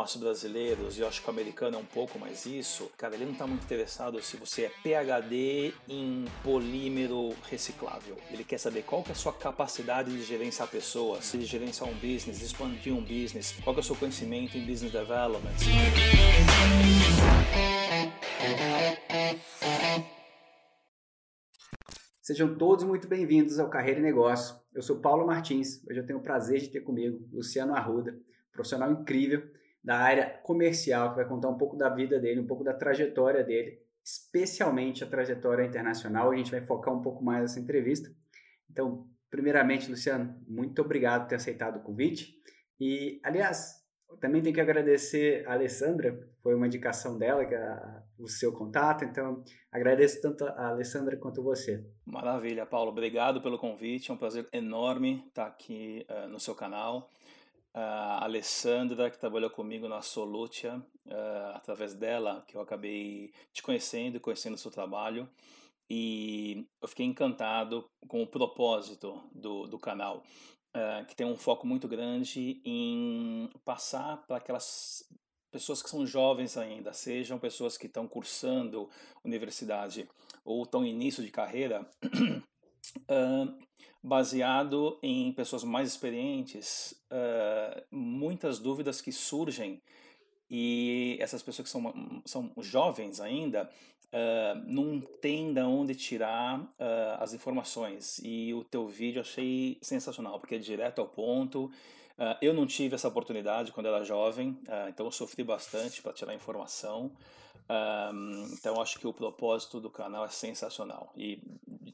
nós brasileiros, e eu acho que o americano é um pouco mais isso, cara, ele não está muito interessado se você é PhD em polímero reciclável. Ele quer saber qual que é a sua capacidade de gerenciar pessoas, de gerenciar um business, expandir um business, qual que é o seu conhecimento em business development. Sejam todos muito bem-vindos ao Carreira e Negócio. Eu sou Paulo Martins. Hoje eu tenho o prazer de ter comigo Luciano Arruda, profissional incrível da área comercial, que vai contar um pouco da vida dele, um pouco da trajetória dele, especialmente a trajetória internacional. A gente vai focar um pouco mais nessa entrevista. Então, primeiramente, Luciano, muito obrigado por ter aceitado o convite. E, aliás, também tenho que agradecer a Alessandra, foi uma indicação dela, que é o seu contato, então agradeço tanto a Alessandra quanto você. Maravilha, Paulo, obrigado pelo convite, é um prazer enorme estar aqui uh, no seu canal. A Alessandra, que trabalhou comigo na Solutia, uh, através dela que eu acabei te conhecendo, conhecendo o seu trabalho, e eu fiquei encantado com o propósito do, do canal. Uh, que tem um foco muito grande em passar para aquelas pessoas que são jovens ainda, sejam pessoas que estão cursando universidade ou estão em início de carreira, uh, baseado em pessoas mais experientes, uh, muitas dúvidas que surgem e essas pessoas que são, são jovens ainda uh, não tem de onde tirar uh, as informações. E o teu vídeo achei sensacional, porque é direto ao ponto. Eu não tive essa oportunidade quando era jovem, então eu sofri bastante para tirar informação. então acho que o propósito do canal é sensacional. E,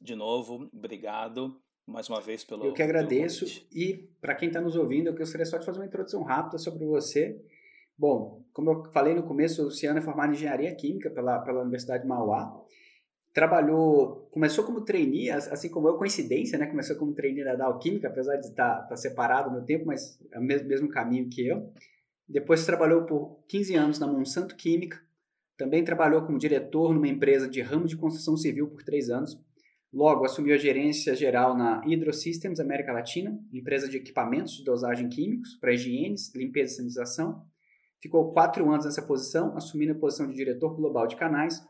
de novo, obrigado mais uma vez pelo. Eu que agradeço. E para quem está nos ouvindo, eu gostaria só de fazer uma introdução rápida sobre você Bom, como eu falei no começo, o Luciano é formado em Engenharia Química pela, pela Universidade de Mauá. Trabalhou, começou como trainee, assim como eu, coincidência, né? Começou como trainee da Dow Química, apesar de estar, estar separado no tempo, mas é o mesmo, mesmo caminho que eu. Depois trabalhou por 15 anos na Monsanto Química. Também trabalhou como diretor numa empresa de ramo de construção civil por três anos. Logo, assumiu a gerência geral na Hydrosystems América Latina, empresa de equipamentos de dosagem químicos para higiene, limpeza e sanitização Ficou quatro anos nessa posição, assumindo a posição de diretor global de canais,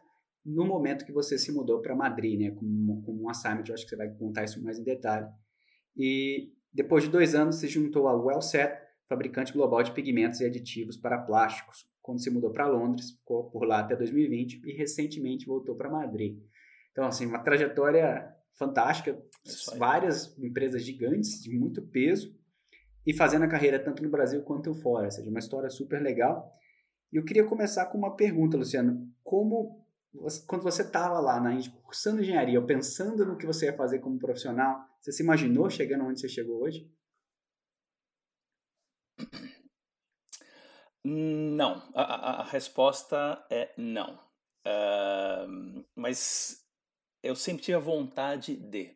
no momento que você se mudou para Madrid, né, como um assignment, eu acho que você vai contar isso mais em detalhe. E depois de dois anos, se juntou ao Wellset, fabricante global de pigmentos e aditivos para plásticos, quando se mudou para Londres, ficou por lá até 2020 e recentemente voltou para Madrid. Então, assim, uma trajetória fantástica, várias empresas gigantes de muito peso, e fazendo a carreira tanto no Brasil quanto fora. Ou seja, uma história super legal. E eu queria começar com uma pergunta, Luciano. Como, quando você estava lá na cursando engenharia, pensando no que você ia fazer como profissional, você se imaginou chegando onde você chegou hoje? Não. A, a, a resposta é não. Uh, mas eu sempre tive a vontade de.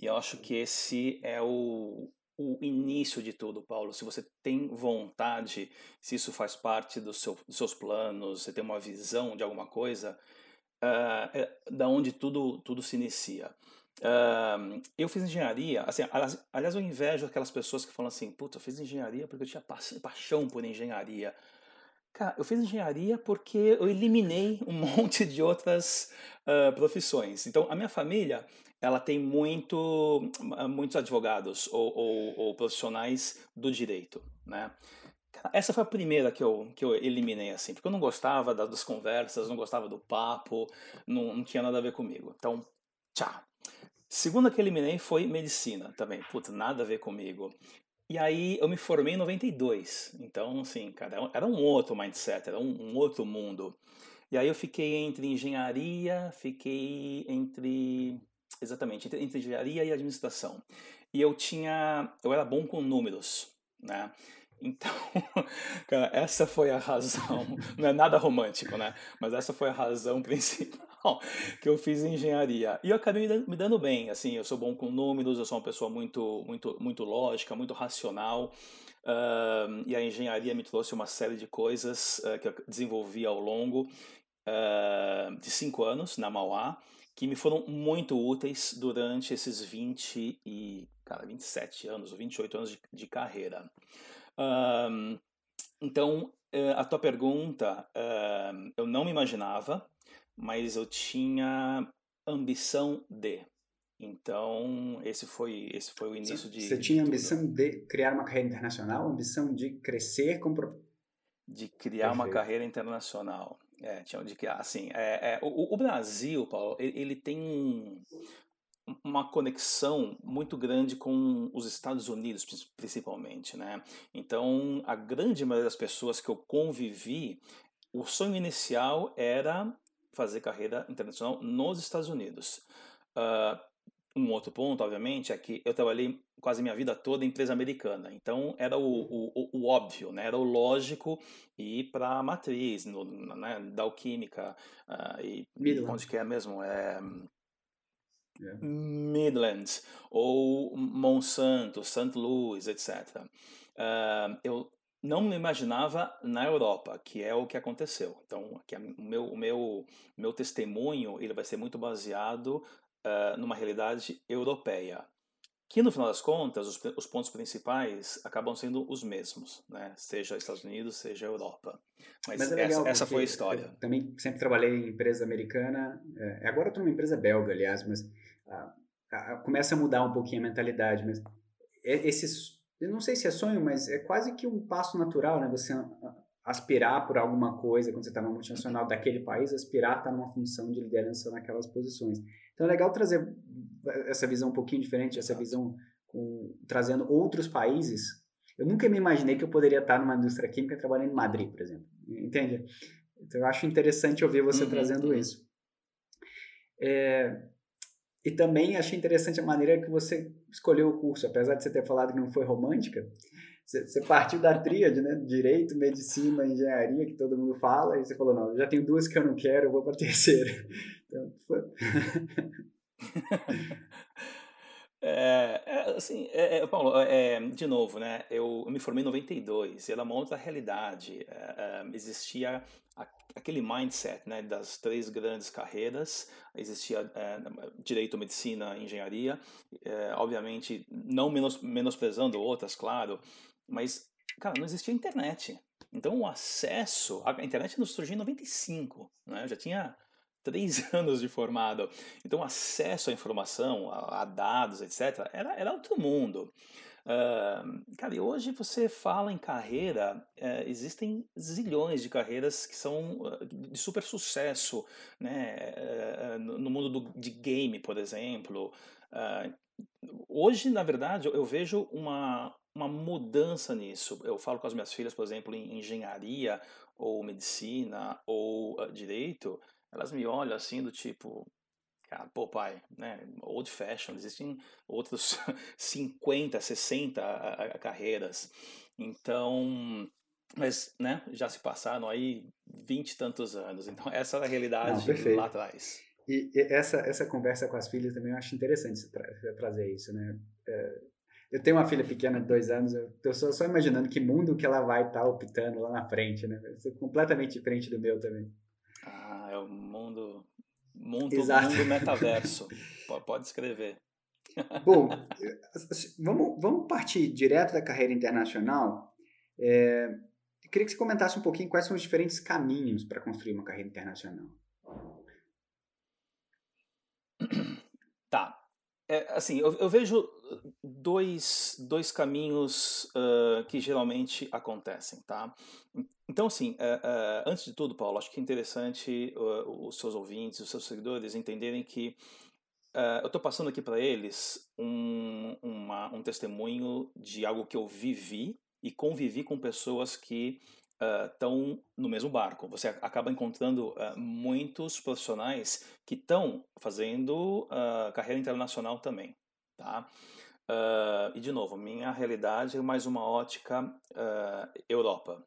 E eu acho que esse é o, o início de tudo, Paulo. Se você tem vontade, se isso faz parte do seu, dos seus planos, você tem uma visão de alguma coisa, uh, é da onde tudo, tudo se inicia. Uh, eu fiz engenharia, assim, aliás, eu invejo aquelas pessoas que falam assim, puta, eu fiz engenharia porque eu tinha pa paixão por engenharia. Cara, eu fiz engenharia porque eu eliminei um monte de outras uh, profissões. Então, a minha família, ela tem muito, muitos advogados ou, ou, ou profissionais do direito, né? Essa foi a primeira que eu, que eu eliminei, assim, porque eu não gostava das conversas, não gostava do papo, não, não tinha nada a ver comigo. Então, tchau. Segunda que eliminei foi medicina também. Puta, nada a ver comigo. E aí eu me formei em 92. Então, assim, cara, era um outro mindset, era um, um outro mundo. E aí eu fiquei entre engenharia, fiquei entre. Exatamente, entre, entre engenharia e administração. E eu tinha. Eu era bom com números, né? Então, cara, essa foi a razão. Não é nada romântico, né? Mas essa foi a razão principal que eu fiz engenharia. E eu acabei me dando bem. Assim, eu sou bom com números, eu sou uma pessoa muito, muito, muito lógica, muito racional. Uh, e a engenharia me trouxe uma série de coisas uh, que eu desenvolvi ao longo uh, de cinco anos na Mauá, que me foram muito úteis durante esses 20 e, cara, 27 anos ou 28 anos de, de carreira. Então, a tua pergunta, eu não me imaginava, mas eu tinha ambição de. Então, esse foi, esse foi o início de. Você tinha ambição de criar uma carreira internacional, ambição de crescer com. De criar Perfeito. uma carreira internacional. É, tinha de criar. Assim, é, é o, o, Brasil, Paulo, ele, ele tem uma conexão muito grande com os Estados Unidos, principalmente, né? Então, a grande maioria das pessoas que eu convivi, o sonho inicial era fazer carreira internacional nos Estados Unidos. Uh, um outro ponto, obviamente, é que eu trabalhei quase minha vida toda em empresa americana. Então, era o, o, o óbvio, né? era o lógico ir para a matriz, no, né? da Alquímica, uh, e Midland. onde que é mesmo? É, yeah. Midlands, ou Monsanto, St. Louis, etc. Uh, ah, eu não me imaginava na Europa, que é o que aconteceu. Então, aqui, o meu, o meu, meu testemunho ele vai ser muito baseado uh, numa realidade europeia. Que no final das contas, os, os, pontos principais acabam sendo os mesmos, né? seja Estados Unidos, seja Europa. Mas, Mas é essa, essa, foi a história. também sempre trabalhei em empresa americana, é, agora estou numa empresa belga, aliás, mas ah, ah, começa a mudar um pouquinho a mentalidade. Mas esses, eu não sei se é sonho, mas é quase que um passo natural, né? Você aspirar por alguma coisa, quando você está numa multinacional daquele país, aspirar estar tá numa função de liderança naquelas posições. Então é legal trazer essa visão um pouquinho diferente, essa visão com, trazendo outros países. Eu nunca me imaginei que eu poderia estar numa indústria química trabalhando em Madrid, por exemplo. Entende? Então eu acho interessante ouvir você uhum, trazendo uhum. isso. É, e também achei interessante a maneira que você escolheu o curso, apesar de você ter falado que não foi romântica. Você, partiu da tríade, né? Direito, medicina, engenharia, que todo mundo fala, e você falou, não, já tenho duas que eu não quero, eu vou para a terceira. Então, foi... É, é, assim, é, é, Paulo, é, de novo, né? Eu, eu, me formei em 92 e era uma outra realidade. É, é, existia a, aquele mindset, né? Das três grandes carreiras. Existia direito, medicina, engenharia. obviamente, não menos, menosprezando outras, claro, mas, cara, não existia internet. Então, o acesso à internet surgiu em 95, né? Eu já tinha três anos de formado. Então, acesso à informação, a, a dados, etc., era, era outro mundo. Uh, cara, e hoje você fala em carreira, uh, existem zilhões de carreiras que são uh, de super sucesso, né? Eh, no, no, mundo do, de game, por exemplo. hoje, na verdade, eu, eu, vejo uma, uma mudança nisso. Eu falo com as minhas filhas, por exemplo, em engenharia, ou medicina, ou direito, elas me olham assim do tipo, cara, pô pai, né, old fashion, existem outros 50, 60 carreiras, então, mas, né, já se passaram aí 20 e tantos anos, então essa era a realidade Não, lá atrás. E, essa, essa conversa com as filhas também eu acho interessante tra trazer isso, né, é, eu tenho uma filha pequena de dois anos, eu estou só, só, imaginando que mundo que ela vai estar tá optando lá na frente, né? Ser completamente diferente do meu também. Mundo, mundo, Exato. mundo metaverso. Pode escrever. Bom, vamos, vamos partir direto da carreira internacional. É, queria que você comentasse um pouquinho quais são os diferentes caminhos para construir uma carreira internacional. Tá. É, assim, eu, eu, vejo dois, dois caminhos uh, que geralmente acontecem, tá? Então, assim, uh, uh, antes de tudo, Paulo, acho que é interessante os seus ouvintes, os seus seguidores entenderem que eu estou passando aqui para eles um, uma, um testemunho de algo que eu vivi e convivi com pessoas que estão uh, no mesmo barco. Você acaba encontrando uh, muitos profissionais que estão fazendo uh, carreira internacional também, tá? e de novo, minha realidade é mais uma ótica Europa.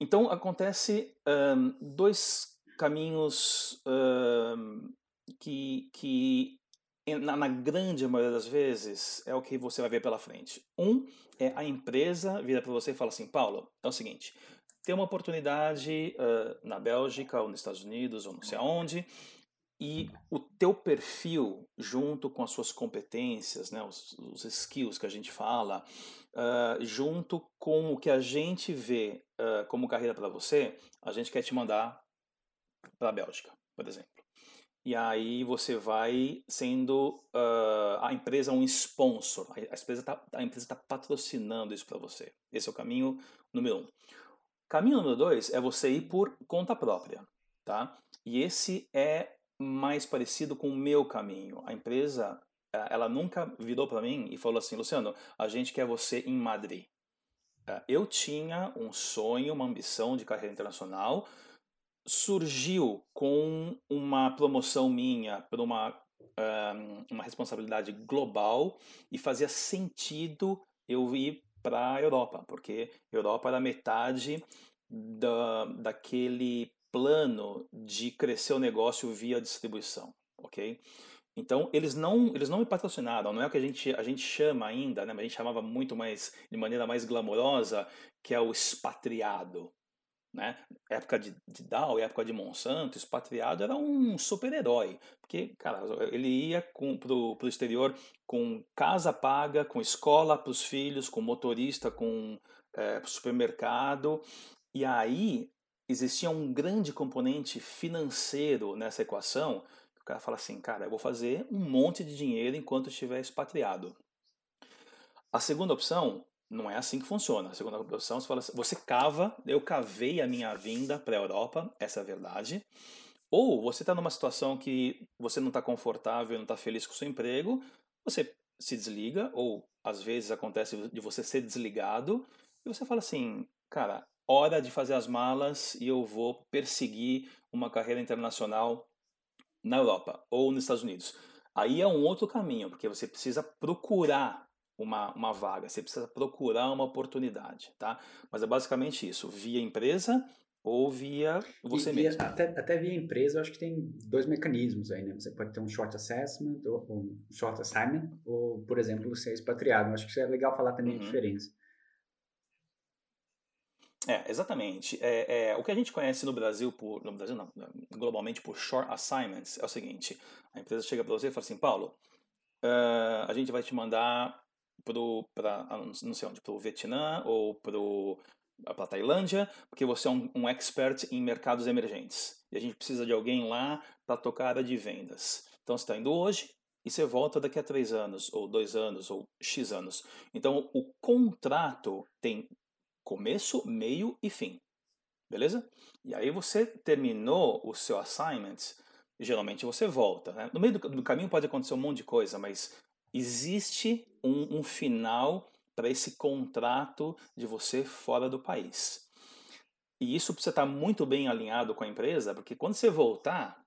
Então acontece um, dois caminhos um, que, que na, na, grande maioria das vezes, é o que você vai ver pela frente. Um é a empresa vira para você e fala assim: Paulo, é o seguinte, tem uma oportunidade uh, na Bélgica, ou nos Estados Unidos, ou não sei aonde, e o teu perfil, junto com as suas competências, né, os, os skills que a gente fala, uh, junto com o que a gente vê uh, como carreira para você, a gente quer te mandar para a Bélgica, por exemplo. E aí você vai sendo uh, a empresa um sponsor, a empresa está tá patrocinando isso para você. Esse é o caminho número um. Caminho número dois é você ir por conta própria, tá? E esse é mais parecido com o meu caminho. A empresa, ela nunca virou para mim e falou assim, Luciano, a gente quer você em Madrid. Eh, eu tinha um sonho, uma ambição de carreira internacional, surgiu com uma promoção minha para uma, um, uma responsabilidade global e fazia sentido eu ir para a Europa, porque Europa era metade da, daquele plano de crescer o negócio via distribuição, ok? Então eles não eles não me patrocinaram, não é o que a gente a gente chama ainda, né? A gente chamava muito mais de maneira mais glamourosa que é o expatriado, né? Época de, de Dow, época de Monsanto, expatriado era um super-herói, porque cara ele ia com pro, pro exterior com casa paga, com escola para os filhos, com motorista, com é, supermercado e aí existia um grande componente financeiro nessa equação. O cara fala assim, cara, eu vou fazer um monte de dinheiro enquanto estiver expatriado. A segunda opção não é assim que funciona. A segunda opção você fala assim, você cava, eu cavei a minha vinda para a Europa, essa é a verdade. Ou você está numa situação que você não está confortável, não está feliz com o seu emprego, você se desliga, ou às vezes acontece de você ser desligado, e você fala assim, cara, hora de fazer as malas e eu vou perseguir uma carreira internacional na Europa ou nos Estados Unidos. Aí é um outro caminho, porque você precisa procurar uma, uma vaga, você precisa procurar uma oportunidade, tá? Mas é basicamente isso, via empresa ou via você e, mesmo. até, até via empresa, eu acho que tem dois mecanismos aí, né? Você pode ter um short assessment, ou, um short assignment, ou, por exemplo, ser expatriado. Eu acho que isso é legal falar também uhum. a diferença. É, exatamente. É, é, o que a gente conhece no Brasil, por, no Brasil não, globalmente por short assignments, é o seguinte: a empresa chega para você e fala assim, Paulo, uh, a gente vai te mandar para não sei onde, para o Vietnã ou para a Tailândia, porque você é um, um expert em mercados emergentes. E a gente precisa de alguém lá para tocar a área de vendas. Então você está indo hoje, e você volta daqui a três anos, ou dois anos, ou X anos. Então, o contrato tem começo, meio e fim. Beleza? E aí você terminou o seu assignment, geralmente você volta. Né? No meio do, do, caminho pode acontecer um monte de coisa, mas existe um, um final para esse contrato de você fora do país. E isso precisa estar muito bem alinhado com a empresa, porque quando você voltar,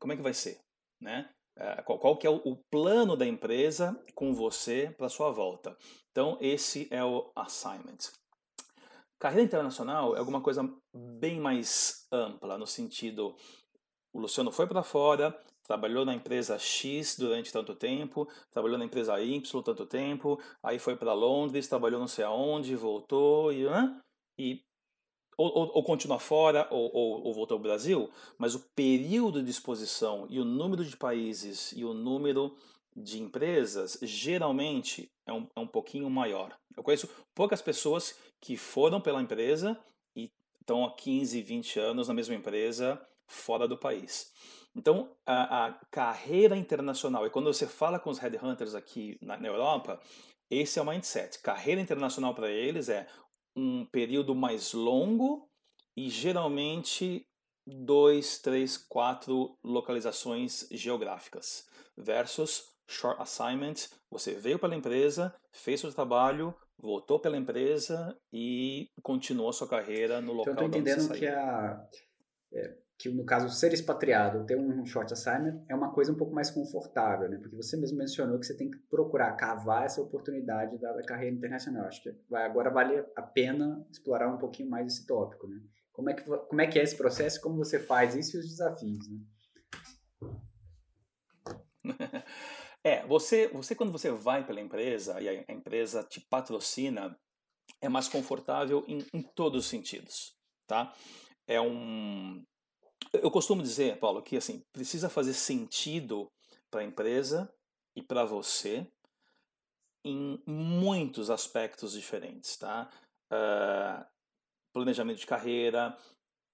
como é que vai ser? Né? É, qual, qual que é o, o plano da empresa com você para sua volta? Então, esse é o assignment. Carreira internacional é alguma coisa bem mais ampla, no sentido, o Luciano foi para fora, trabalhou na empresa X durante tanto tempo, trabalhou na empresa Y tanto tempo, aí foi para Londres, trabalhou não sei aonde, voltou e, né? e ou, ou, ou, continua fora ou, ou, ou voltou ao Brasil, mas o período de exposição e o número de países e o número de empresas geralmente é um, é um pouquinho maior. Eu conheço poucas pessoas que foram pela empresa e estão há 15, 20 anos na mesma empresa fora do país. Então, a, a carreira internacional, e quando você fala com os headhunters aqui na, na Europa, esse é o mindset. Carreira internacional para eles é um período mais longo e geralmente dois, três, quatro localizações geográficas versus short assignment, você veio pela empresa, fez seu trabalho, voltou pela empresa e continuou sua carreira no local então, eu entendendo que a é, que no caso ser expatriado, ter um short assignment é uma coisa um pouco mais confortável, né? Porque você mesmo mencionou que você tem que procurar cavar essa oportunidade da, da carreira internacional. Acho que vai, agora vale a pena explorar um pouquinho mais esse tópico, né? Como é que como é que é esse processo? Como você faz isso e os desafios, né? É, você, você quando você vai pela empresa e a empresa te patrocina, é mais confortável em, em todos os sentidos, tá? É um, eu costumo dizer, Paulo, que assim precisa fazer sentido para a empresa e para você em muitos aspectos diferentes, tá? Uh, planejamento de carreira,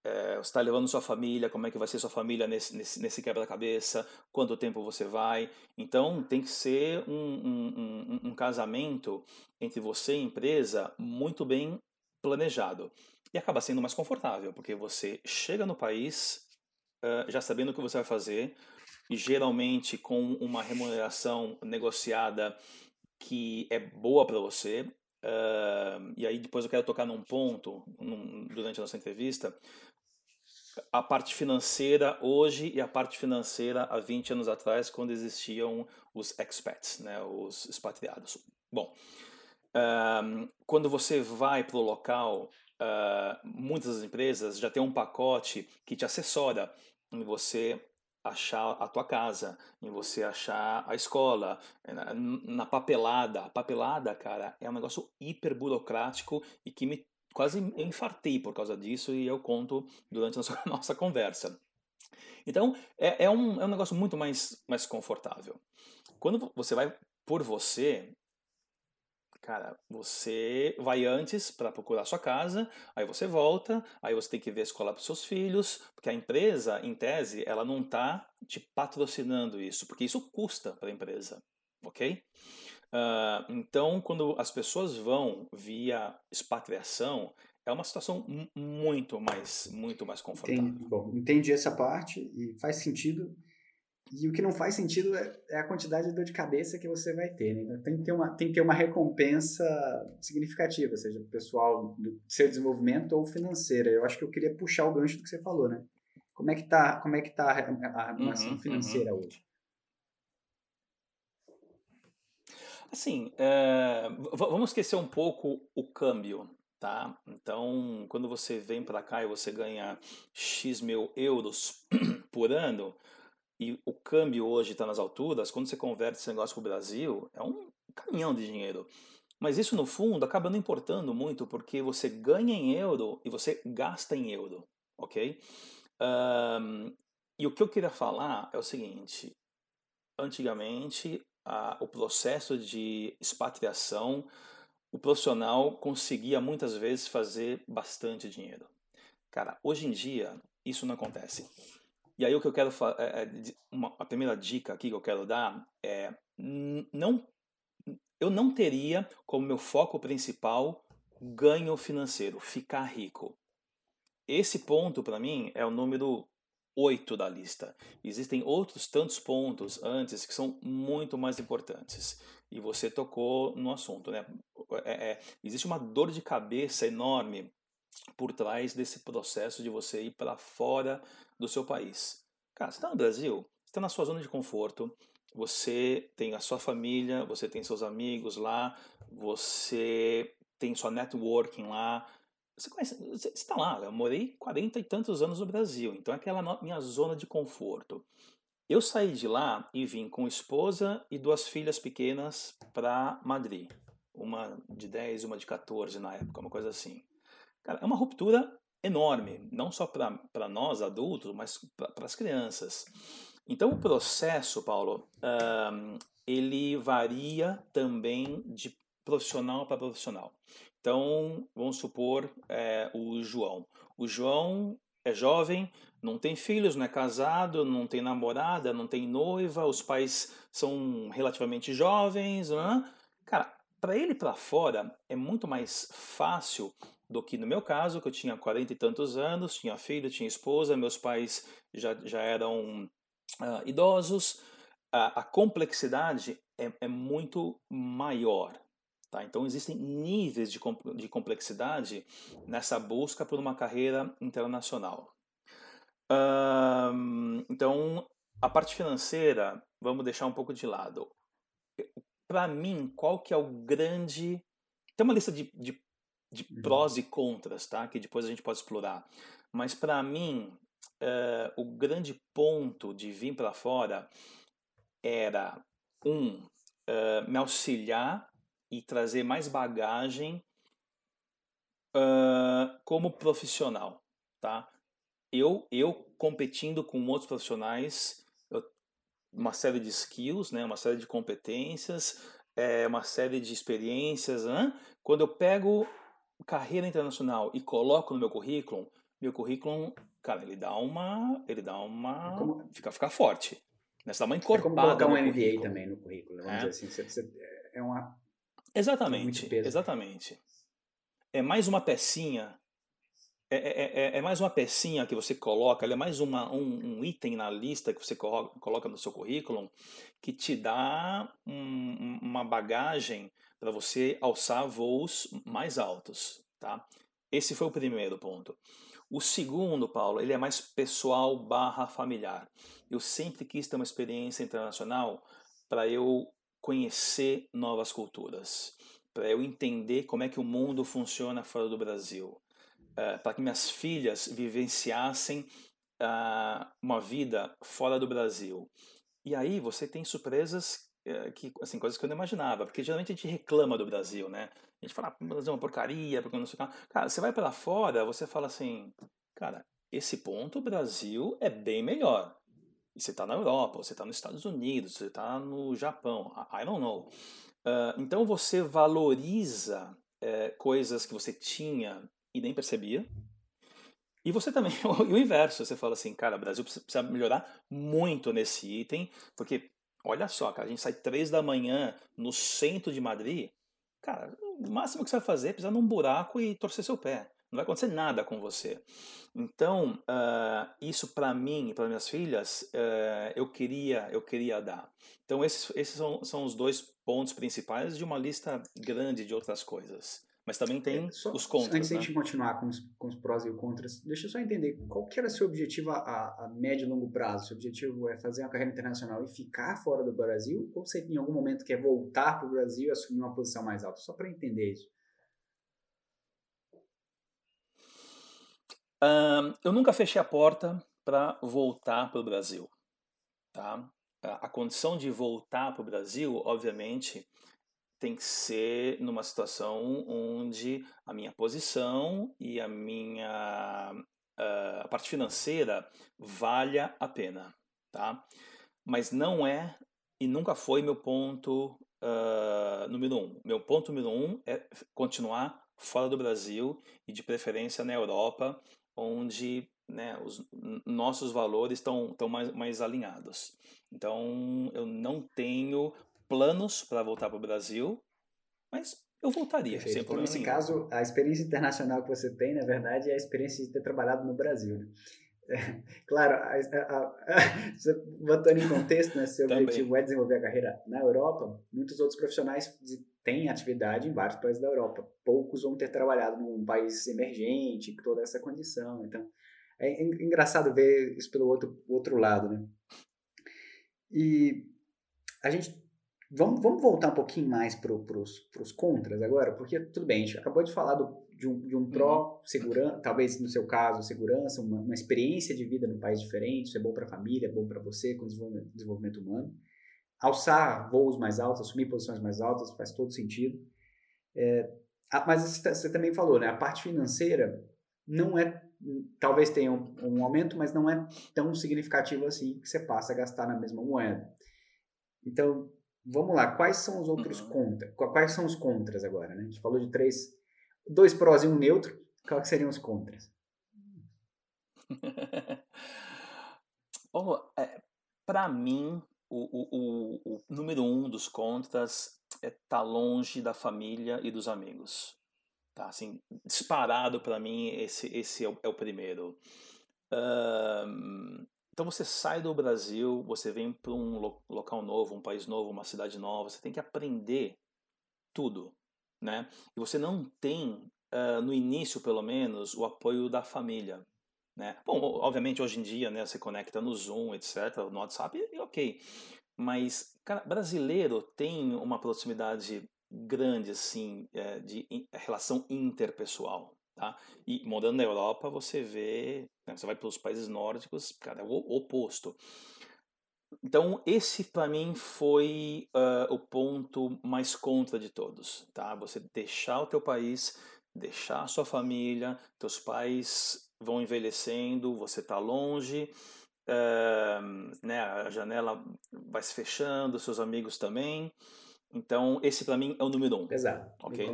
é, você está levando sua família, como é que vai ser sua família nesse, nesse, nesse quebra-cabeça, quanto tempo você vai. Então, tem que ser um, um, um, um, casamento entre você e a empresa muito bem planejado. E acaba sendo mais confortável, porque você chega no país uh, já sabendo o que você vai fazer, geralmente com uma remuneração negociada que é boa para você. Uh, e aí depois eu quero tocar num ponto num, durante a nossa entrevista a parte financeira hoje e a parte financeira há 20 anos atrás, quando existiam os expats, né, os expatriados. Bom, um, quando você vai para o local, uh, muitas empresas já têm um pacote que te assessora em você achar a tua casa, em você achar a escola, na, na papelada. A papelada, cara, é um negócio hiper burocrático e que me quase infartei por causa disso e eu conto durante a nossa, nossa conversa. Então, é, é, um, é um negócio muito mais, mais confortável. Quando você vai por você, cara, você vai antes para procurar sua casa, aí você volta, aí você tem que ver a escola para os seus filhos, porque a empresa, em tese, ela não está te patrocinando isso, porque isso custa para a empresa, ok? Uh, então, quando as pessoas vão via expatriação, é uma situação muito mais, muito mais confortável. Entendi. Bom, entendi essa parte e faz sentido. E o que não faz sentido é, é a quantidade de dor de cabeça que você vai ter. Né? Então, tem, que ter uma, tem que ter uma recompensa significativa, seja pessoal do seu desenvolvimento ou financeira. Eu acho que eu queria puxar o gancho do que você falou, né? Como é que está como é que tá a, a uhum, financeira uhum. hoje? Assim, é, vamos esquecer um pouco o câmbio, tá? Então, quando você vem para cá e você ganha X mil euros por ano, e o câmbio hoje está nas alturas, quando você converte esse negócio para o Brasil, é um caminhão de dinheiro. Mas isso, no fundo, acaba não importando muito, porque você ganha em euro e você gasta em euro, ok? Um, e o que eu queria falar é o seguinte: antigamente a, o processo de expatriação, o profissional conseguia muitas vezes fazer bastante dinheiro. Cara, hoje em dia isso não acontece. E aí o que eu quero é, é, uma, a primeira dica aqui que eu quero dar é não eu não teria como meu foco principal ganho financeiro, ficar rico. Esse ponto para mim é o número oito da lista. Existem outros tantos pontos antes que são muito mais importantes. E você tocou no assunto, né? É, é, existe uma dor de cabeça enorme por trás desse processo de você ir para fora do seu país. Cara, você está no Brasil, você está na sua zona de conforto, você tem a sua família, você tem seus amigos lá, você tem sua networking lá, você conhece, você está lá, eu morei 40 e tantos anos no Brasil, então é aquela minha zona de conforto. Eu saí de lá e vim com esposa e duas filhas pequenas para Madrid. Uma de 10 uma de 14 na época, uma coisa assim. Cara, é uma ruptura enorme, não só para nós adultos, mas para as crianças. Então o processo, Paulo, um, ele varia também de profissional para profissional. Então, vamos supor é, o João. O João é jovem, não tem filhos, não é casado, não tem namorada, não tem noiva, os pais são relativamente jovens. Né? Cara, para ele para fora é muito mais fácil do que no meu caso, que eu tinha 40 e tantos anos, tinha filho, tinha esposa, meus pais já, já eram uh, idosos. Uh, a complexidade é, é muito maior. Tá? Então, existem níveis de, de complexidade nessa busca por uma carreira internacional. então, a parte financeira, vamos deixar um pouco de lado. Para mim, qual que é o grande... Tem uma lista de, de, de uhum. prós e contras, tá? que depois a gente pode explorar. Mas, para mim, uh, o grande ponto de vir para fora era, um, uh, me auxiliar e trazer mais bagagem uh, como profissional, tá? eu, eu competindo com outros profissionais, eu, uma série de skills, né, uma série de competências, é, uma série de experiências. Né? Quando eu pego carreira internacional e coloco no meu currículo, meu currículo, cara, ele dá uma, ele dá uma, como, fica, fica forte. Né? Você dá uma encorpada. É como colocar um MBA currículo. também no currículo, vamos é. dizer assim. Você, você, é uma exatamente, exatamente. É mais uma pecinha é, é, é, é, mais uma pecinha que você coloca, é mais uma, um, um, item na lista que você coloca no seu currículo que te dá um, uma bagagem para você alçar voos mais altos. Tá? Esse foi o primeiro ponto. O segundo, Paulo, ele é mais pessoal barra familiar. Eu sempre quis ter uma experiência internacional para eu conhecer novas culturas, para eu entender como é que o mundo funciona fora do Brasil uh, para que minhas filhas vivenciassem uh, uma vida fora do Brasil. E aí você tem surpresas que, assim, coisas que eu não imaginava, porque geralmente a gente reclama do Brasil, né? A gente fala, ah, o Brasil é uma porcaria, porque não sei o que. Cara, você vai para fora, você fala assim, cara, esse ponto o Brasil é bem melhor. E você está na Europa, você está nos Estados Unidos, você está no Japão, I don't know. Uh, então você valoriza uh, coisas que você tinha e nem percebia. E você também, e o inverso, você fala assim, cara, o Brasil precisa melhorar muito nesse item, porque olha só, cara, a gente sai três da manhã no centro de Madrid, cara, o máximo que você vai fazer é pisar num buraco e torcer seu pé. Não vai acontecer nada com você. Então, uh, isso para mim e para minhas filhas, uh, eu queria eu queria dar. Então, esses, esses são, são os dois pontos principais de uma lista grande de outras coisas. Mas também tem é, só, os contras. Antes né? de continuar com os, com os prós e os contras, deixa eu só entender qual que era seu objetivo a, a, médio e longo prazo. Seu objetivo é fazer uma carreira internacional e ficar fora do Brasil? Ou você em algum momento quer voltar para o Brasil e assumir uma posição mais alta? Só para entender isso. Um, eu nunca fechei a porta para voltar para o Brasil. Tá? A condição de voltar para o Brasil, obviamente, tem que ser numa situação onde a minha posição e a minha uh, a parte financeira valha a pena, tá? Mas não é e nunca foi meu ponto uh, número um. Meu ponto número um é continuar fora do Brasil e de preferência na Europa, onde né, os nossos valores estão, estão mais, mais alinhados. Então, eu não tenho planos para voltar para o Brasil, mas eu voltaria, Perfeito. sem então, Nesse caso, a experiência internacional que você tem, na verdade, é a experiência de ter trabalhado no Brasil. Né? É, claro, a, a, a, botando em contexto, né, seu objetivo é desenvolver a carreira na Europa, muitos outros profissionais têm atividade em vários países da Europa. Poucos vão ter trabalhado num país emergente, com toda essa condição. Então, é engraçado ver isso pelo outro, outro lado, né? E a gente Vamos, vamos voltar um pouquinho mais para os contras agora, porque tudo bem, a gente acabou de falar do, de, um, de um pró, uhum. segurança, talvez no seu caso, segurança, uma, uma experiência de vida num país diferente, isso é bom para a família, é bom para você, com desenvolvimento, desenvolvimento humano. Alçar voos mais altos, assumir posições mais altas, faz todo sentido. É, mas você também falou, né? A parte financeira não é, talvez tenha um, um aumento, mas não é tão significativo assim que você passa a gastar na mesma moeda. Então, Vamos lá, quais são os outros uhum. contras? Quais são os contras agora, né? A gente falou de três, dois prós e um neutro. Quais seriam os contras? oh, é, Para mim, o, o, o, o, número um dos contras é estar tá longe da família e dos amigos. Tá, assim, disparado para mim, esse, esse é o, é o primeiro. Um, então você sai do Brasil, você vem para um local novo, um país novo, uma cidade nova, você tem que aprender tudo, né? E você não tem, uh, no início pelo menos, o apoio da família, né? Bom, obviamente hoje em dia, né, você conecta no Zoom, etc, no WhatsApp, e ok. Mas, cara, brasileiro tem uma proximidade grande, assim, é, de relação interpessoal, Tá? E morando na Europa, você vê, né, você vai para os países nórdicos, cara, é o oposto. Então, esse para mim foi uh, o ponto mais contra de todos, tá? Você deixar o teu país, deixar a sua família, teus pais vão envelhecendo, você está longe, uh, né, a janela vai se fechando, seus amigos também. Então, esse para mim é o número um. Exato. Ok?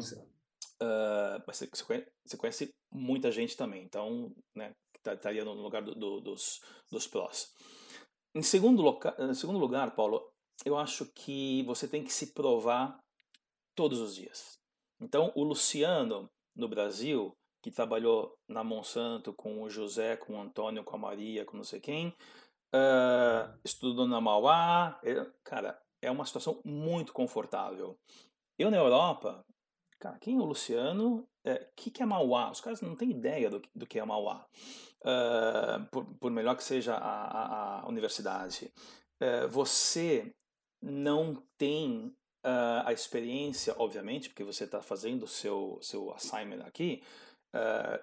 Uh, você, conhece, você, conhece, muita gente também, então, né, tá, estaria no lugar do, do, dos, dos prós. Em segundo, loca, em segundo lugar, Paulo, eu acho que você tem que se provar todos os dias. Então, o Luciano, no Brasil, que trabalhou na Monsanto com o José, com o Antônio, com a Maria, com não sei quem, uh, estudou na Mauá, é, cara, é uma situação muito confortável. Eu na Europa, cara, quem é o Luciano? O é, que, é Mauá? Os caras não têm ideia do, do que é Mauá, uh, por, por, melhor que seja a, a, a universidade. Uh, você não tem uh, a experiência, obviamente, porque você está fazendo o seu, seu assignment aqui,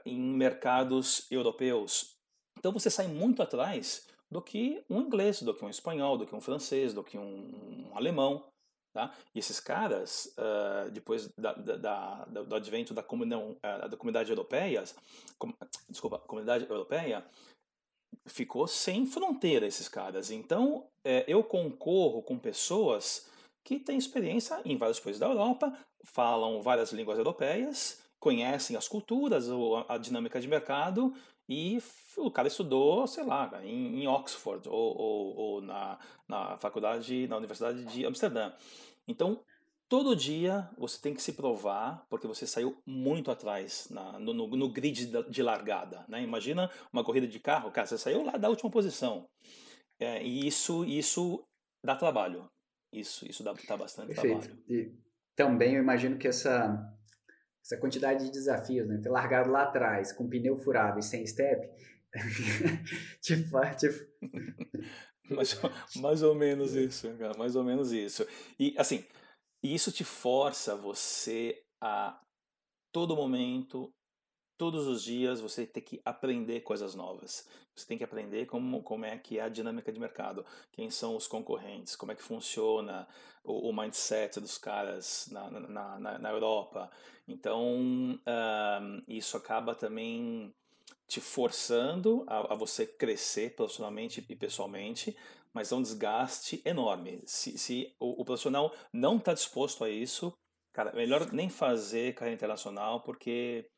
em mercados europeus. Então você sai muito atrás do que um inglês, do que um espanhol, do que um francês, do que um, um alemão. Tá? E esses caras, uh, depois da, da, da, do advento da, comunidade, uh, da comunidade europeia, com, desculpa, comunidade europeia, ficou sem fronteira esses caras. Então, é, eu concorro com pessoas que têm experiência em vários países da Europa, falam várias línguas europeias, conhecem as culturas, a dinâmica de mercado e o cara estudou, sei lá, em, em Oxford ou, ou, ou, na, na faculdade, na Universidade de Amsterdã. Então, todo dia você tem que se provar, porque você saiu muito atrás na, no, no, no, grid de largada. Né? Imagina uma corrida de carro, cara, você saiu lá da última posição. É, e isso, isso dá trabalho. Isso, isso dá, dá bastante Perfeito. trabalho. E também eu imagino que essa essa quantidade de desafios, né? Ter largado lá atrás com pneu furado e sem step, tipo, tipo... mais, mais ou menos isso, cara, mais ou menos isso. E assim, isso te força você a todo momento todos os dias você tem que aprender coisas novas. Você tem que aprender como, como é que é a dinâmica de mercado, quem são os concorrentes, como é que funciona o, o mindset dos caras na, na, na, na Europa. Então, isso acaba também te forçando a, a, você crescer profissionalmente e pessoalmente, mas é um desgaste enorme. Se, se o, o profissional não está disposto a isso, cara, melhor nem fazer carreira internacional, porque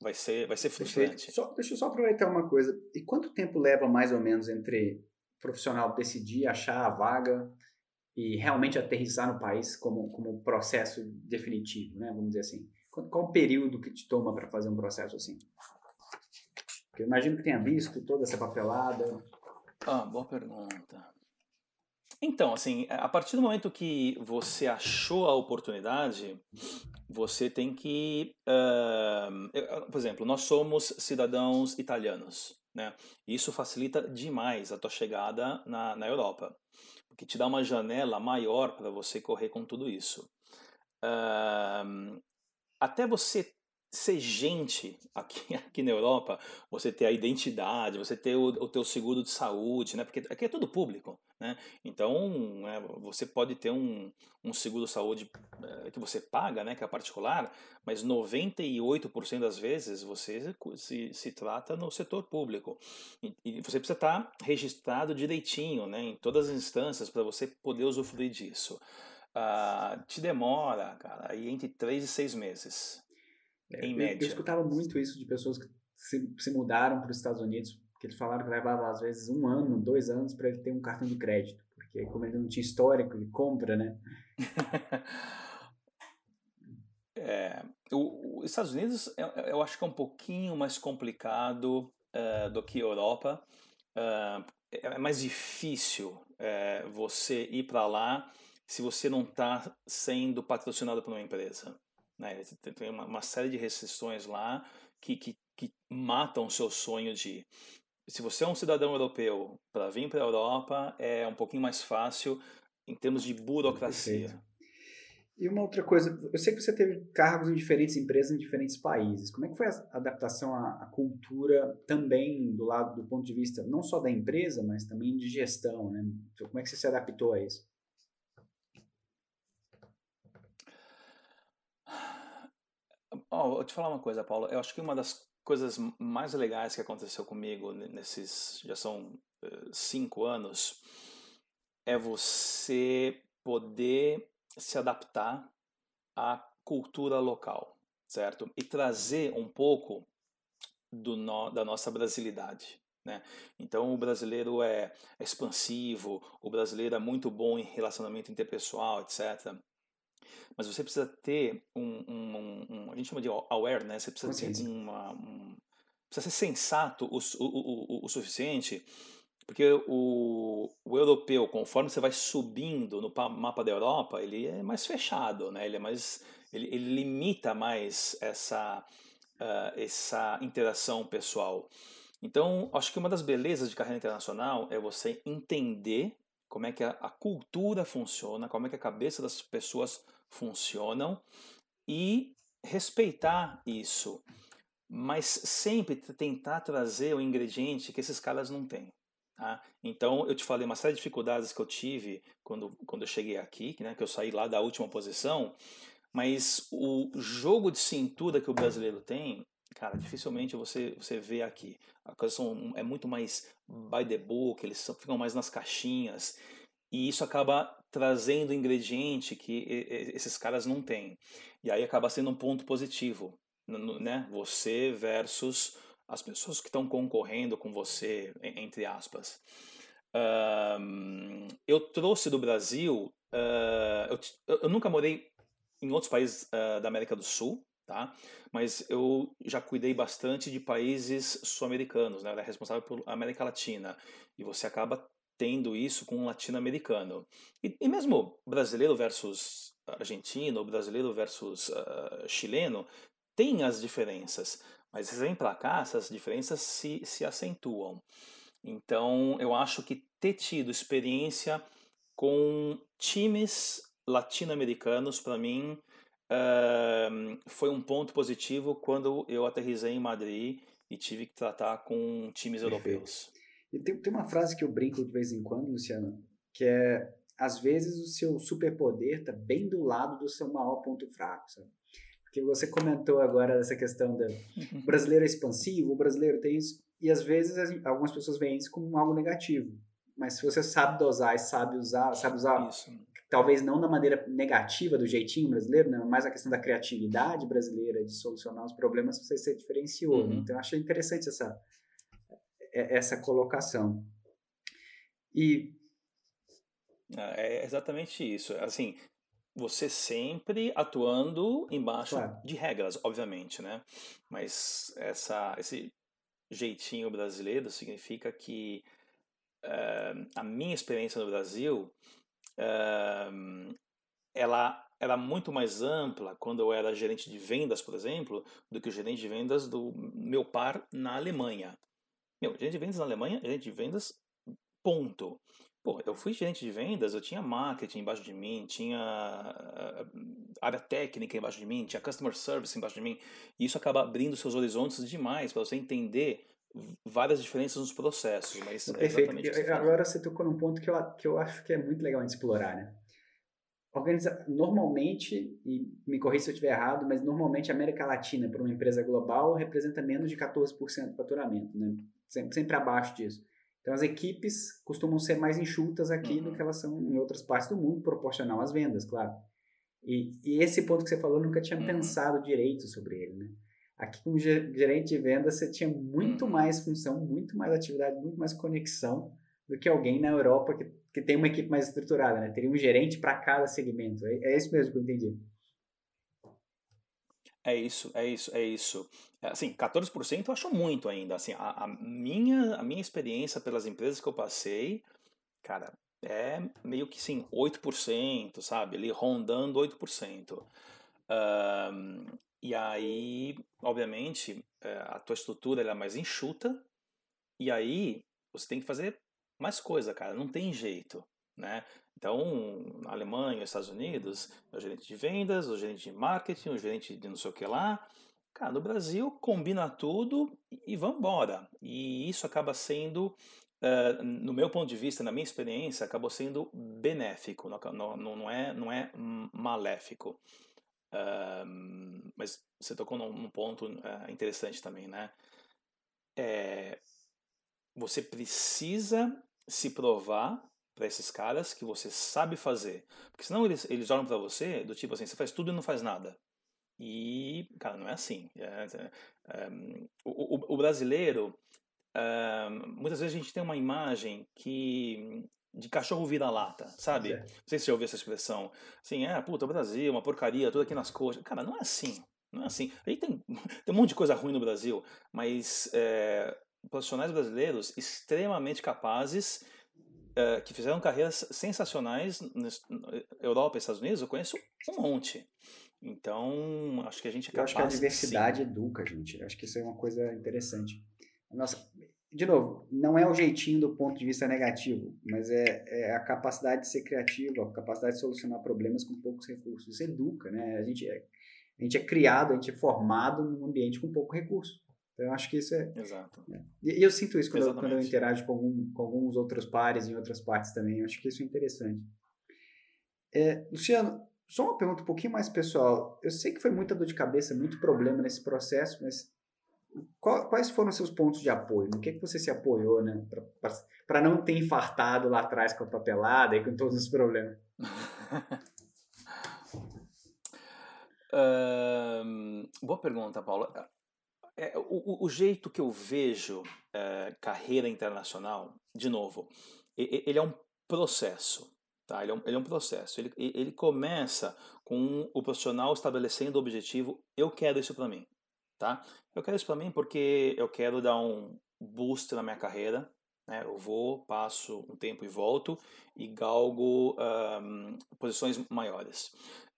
vai ser, vai ser frustrante. Só, deixa eu só aproveitar uma coisa. E quanto tempo leva mais ou menos entre o profissional decidir, achar a vaga e realmente aterrissar no país como, como processo definitivo, né? Vamos dizer assim. Qual, qual o período que te toma para fazer um processo assim? Porque eu imagino que tenha visto toda essa papelada. Ah, boa pergunta. Então, assim, a partir do momento que você achou a oportunidade, você tem que. Uh, por exemplo, nós somos cidadãos italianos. Né? Isso facilita demais a tua chegada na, na Europa, porque te dá uma janela maior para você correr com tudo isso. Uh, até você ser gente aqui, aqui na Europa, você ter a identidade, você ter o, o teu seguro de saúde, né? Porque aqui é tudo público, né? Então, é, você pode ter um, um seguro de saúde é, que você paga, né? Que é particular, mas 98% das vezes você se, se trata no setor público. E, e você precisa estar registrado direitinho, né? Em todas as instâncias para você poder usufruir disso. Uh, te demora, cara, aí entre 3 e 6 meses. É, em média. Eu, escutava muito isso de pessoas que se, se mudaram para os Estados Unidos, que eles falaram que levava às vezes um ano, dois anos para ele ter um cartão de crédito, porque como ele não tinha histórico de compra, né? é, os Estados Unidos eu, eu, acho que é um pouquinho mais complicado uh, do que a Europa. Uh, é mais difícil uh, você ir para lá se você não está sendo patrocinado por uma empresa. Né? Tem uma, uma série de restrições lá que, que, que matam o seu sonho de se você é um cidadão europeu para vir para a Europa é um pouquinho mais fácil em termos de burocracia. Perfeito. E uma outra coisa, eu sei que você teve cargos em diferentes empresas em diferentes países. Como é que foi a adaptação à, cultura também do lado do ponto de vista não só da empresa, mas também de gestão, né? Então, como é que você se adaptou a isso? Oh, vou te falar uma coisa, Paulo. Eu acho que uma das coisas mais legais que aconteceu comigo nesses já são uh, cinco anos é você poder se adaptar à cultura local, certo? E trazer um pouco do no, da nossa brasilidade. Né? Então o brasileiro é expansivo, o brasileiro é muito bom em relacionamento interpessoal, etc. Mas você precisa ter um, um, um a gente chama de aware, né? Você precisa ter uma, um, precisa ser sensato o, o, o, o suficiente, porque o, o europeu, conforme você vai subindo no mapa da Europa, ele é mais fechado, né? Ele é mais, ele, ele limita mais essa uh, essa interação pessoal. Então, acho que uma das belezas de carreira internacional é você entender como é que a, a cultura funciona, como é que a cabeça das pessoas funcionam e respeitar isso, mas sempre tentar trazer o ingrediente que esses caras não têm. Tá? Então, eu te falei uma série de dificuldades que eu tive quando, quando eu cheguei aqui, né, que eu saí lá da última posição, mas o jogo de cintura que o brasileiro tem cara, dificilmente você, você vê aqui. A coisa são, é muito mais by the book, eles ficam mais nas caixinhas. E isso acaba trazendo ingrediente que esses caras não têm. E aí acaba sendo um ponto positivo, né? Você versus as pessoas que estão concorrendo com você, entre aspas. Uh, eu trouxe do Brasil, uh, eu, eu, nunca morei em outros países uh, da América do Sul, tá? Mas eu já cuidei bastante de países sul-americanos, né? Eu era responsável por América Latina e você acaba tendo isso com um latino-americano. E, e, mesmo brasileiro versus argentino, brasileiro versus uh, chileno, tem as diferenças, mas vem para cá, essas diferenças se, se acentuam. Então, eu acho que ter tido experiência com times latino-americanos, para mim, uh, foi um ponto positivo quando eu aterrisei em Madrid e tive que tratar com times europeus. E tem, tem uma frase que eu brinco de vez em quando, Luciano, que é às vezes o seu superpoder está bem do lado do seu maior ponto fraco, sabe? Porque você comentou agora essa questão do brasileiro é expansivo, o brasileiro tem isso, e às vezes algumas pessoas veem isso como algo negativo. Mas se você sabe dosar e sabe usar, sabe usar isso talvez não da maneira negativa do jeitinho brasileiro, né, mas a questão da criatividade brasileira de solucionar os problemas você se diferenciou. Né? Uhum. Né? Então eu achei interessante essa essa colocação. E é exatamente isso. Assim, você sempre atuando embaixo claro. de regras, obviamente, né? Mas essa, esse jeitinho brasileiro significa que uh, a minha experiência no Brasil ela era muito mais ampla quando eu era gerente de vendas, por exemplo, do que o gerente de vendas do meu par na Alemanha. Meu, gerente de vendas na Alemanha, gerente de vendas, ponto. Pô, eu fui gerente de vendas, eu tinha marketing embaixo de mim, tinha ah, área técnica embaixo de mim, tinha customer service embaixo de mim, e isso acaba abrindo seus horizontes demais para você entender várias diferenças nos processos, mas é Perfeito. Agora você tocou num ponto que eu, que eu acho que é muito legal de explorar, né? Organiza... Normalmente, e me corrija se eu estiver errado, mas normalmente a América Latina, para uma empresa global, representa menos de 14% do faturamento, né? Sempre, sempre abaixo disso. Então, as equipes costumam ser mais enxutas aqui uhum. do que elas são em outras partes do mundo, proporcional às vendas, claro. E, e esse ponto que você falou, eu nunca tinha uhum. pensado direito sobre ele, né? Aqui, como gerente de venda, você tinha muito uhum. mais função, muito mais atividade, muito mais conexão do que alguém na Europa que, que tem uma equipe mais estruturada, né? Teria um gerente para cada segmento. É, é isso mesmo que eu entendi. É isso, é isso, é isso. É, assim, 14% eu acho muito ainda. Assim, a, a, minha, a minha experiência pelas empresas que eu passei, cara, é meio que sim, 8%, sabe? Ali rondando 8%. Um, e aí, obviamente, é, a tua estrutura é mais enxuta, e aí você tem que fazer mais coisa, cara, não tem jeito, né? Então, na Alemanha, Estados Unidos, o gerente de vendas, o gerente de marketing, o gerente de não sei o que lá. Cara, no Brasil, combina tudo e vamos embora. E isso acaba sendo, uh, no meu ponto de vista, na minha experiência, acabou sendo benéfico, não, não, não, é, não é maléfico. Uh, mas você tocou num, num ponto uh, interessante também, né? É, você precisa se provar para esses caras que você sabe fazer. Porque senão eles, eles olham para você do tipo assim, você faz tudo e não faz nada. E, cara, não é assim. É, é, é, o, o, brasileiro, é, muitas vezes a gente tem uma imagem que de cachorro vira-lata, sabe? Não sei se você ouviu essa expressão. Assim, é, puta, o Brasil, uma porcaria, tudo aqui nas coxas. Cara, não é assim. Não é assim. Aí tem, tem um monte de coisa ruim no Brasil, mas é, profissionais brasileiros extremamente capazes é, que fizeram carreiras sensacionais na Europa e Estados Unidos, eu conheço um monte. Então, acho que a gente é capaz... Eu acho que a diversidade sim. educa, gente. Eu acho que isso é uma coisa interessante. Nossa, de novo, não é o jeitinho do ponto de vista negativo, mas é, é, a capacidade de ser criativo, a capacidade de solucionar problemas com poucos recursos. Isso educa, né? A gente é, a gente é criado, a gente é formado num ambiente com pouco recurso. Então, eu acho que isso é. Exato. É. E, eu sinto isso quando eu, quando eu, interajo com, algum, com, alguns outros pares em outras partes também. Eu acho que isso é interessante. É, Luciano, só uma pergunta um pouquinho mais pessoal. Eu sei que foi muita dor de cabeça, muito problema nesse processo, mas qual, quais foram os seus pontos de apoio? No que, é que você se apoiou, né? Para não ter infartado lá atrás com a papelada e com todos os problemas? um, boa pergunta, Paulo. É, o, o, jeito que eu vejo é, carreira internacional, de novo, ele é um processo. Tá? Ele, é um, ele é um processo. Ele, ele começa com o profissional estabelecendo o objetivo: eu quero isso para mim. Tá? Eu quero isso para mim porque eu quero dar um boost na minha carreira. Né? Eu vou, passo um tempo e volto e galgo um, posições maiores.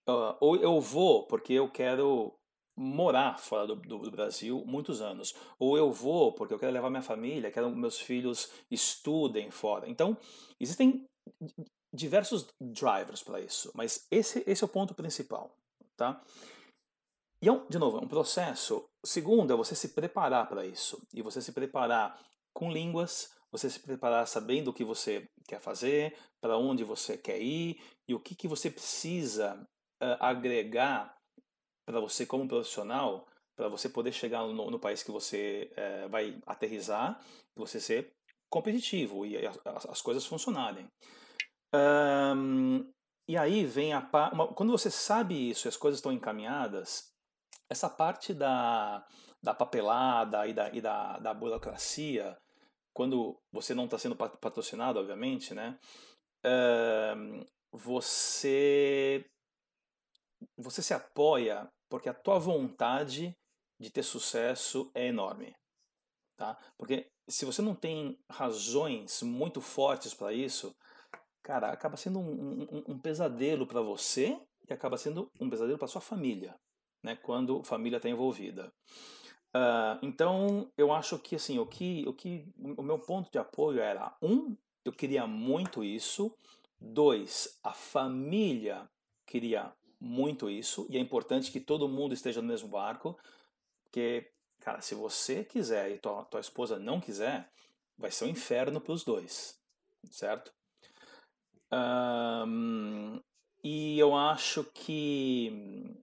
Uh, ou eu vou porque eu quero morar fora do, do, do, Brasil muitos anos. Ou eu vou porque eu quero levar minha família, quero que meus filhos estudem fora. Então, existem diversos drivers para isso, mas esse, esse é o ponto principal. Tá? E, é de novo, é um processo. Segundo, é você se preparar para isso. E você se preparar com línguas, você se preparar sabendo o que você quer fazer, para onde você quer ir e o que, que você precisa uh, agregar para você como profissional, para você poder chegar no, no país que você uh, vai aterrizar, você ser competitivo e as, as coisas funcionarem. Um, e aí vem a uma, quando você sabe isso, e as coisas estão encaminhadas, essa parte da, da papelada e da, e da, da burocracia, quando você não está sendo patrocinado, obviamente, né? Você você se apoia porque a tua vontade de ter sucesso é enorme, tá? Porque se você não tem razões muito fortes para isso, cara, acaba sendo um, um, um pesadelo para você e acaba sendo um pesadelo para sua família, né? Quando a família está envolvida. Uh, então, eu acho que assim, o que, o que, o meu ponto de apoio era um, eu queria muito isso. Dois, a família queria muito isso e é importante que todo mundo esteja no mesmo barco, porque, cara, se você quiser e tua, tua esposa não quiser, vai ser um inferno para os dois, certo? Um, e eu acho que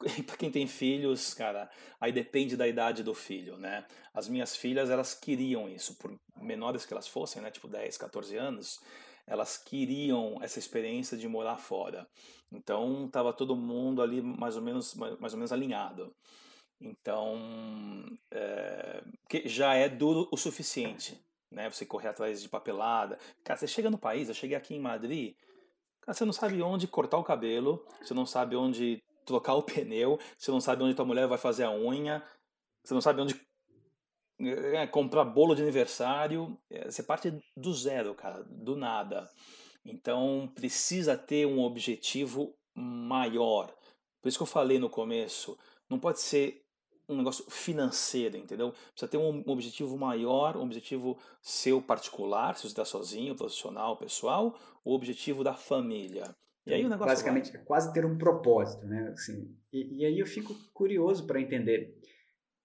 para quem tem filhos, cara, aí depende da idade do filho, né? As minhas filhas, elas queriam isso, por menores que elas fossem, né? Tipo 10, 14 anos, elas queriam essa experiência de morar fora. Então, tava todo mundo ali mais ou menos, mais ou menos alinhado. Então, é, que já é duro o suficiente, né? Você correr atrás de papelada. Cara, você chega no país, eu cheguei aqui em Madrid, cara, você não sabe onde cortar o cabelo, você não sabe onde trocar o pneu, você não sabe onde tua mulher vai fazer a unha, você não sabe onde é, comprar bolo de aniversário. É, você parte do zero, cara, do nada. Então precisa ter um objetivo maior. Por isso que eu falei no começo, não pode ser um negócio financeiro, entendeu? Precisa ter um objetivo maior, um objetivo seu particular, se você está sozinho, profissional, pessoal, o objetivo da família. E aí o negócio basicamente vai. é quase ter um propósito, né? Assim, e, e aí eu fico curioso para entender,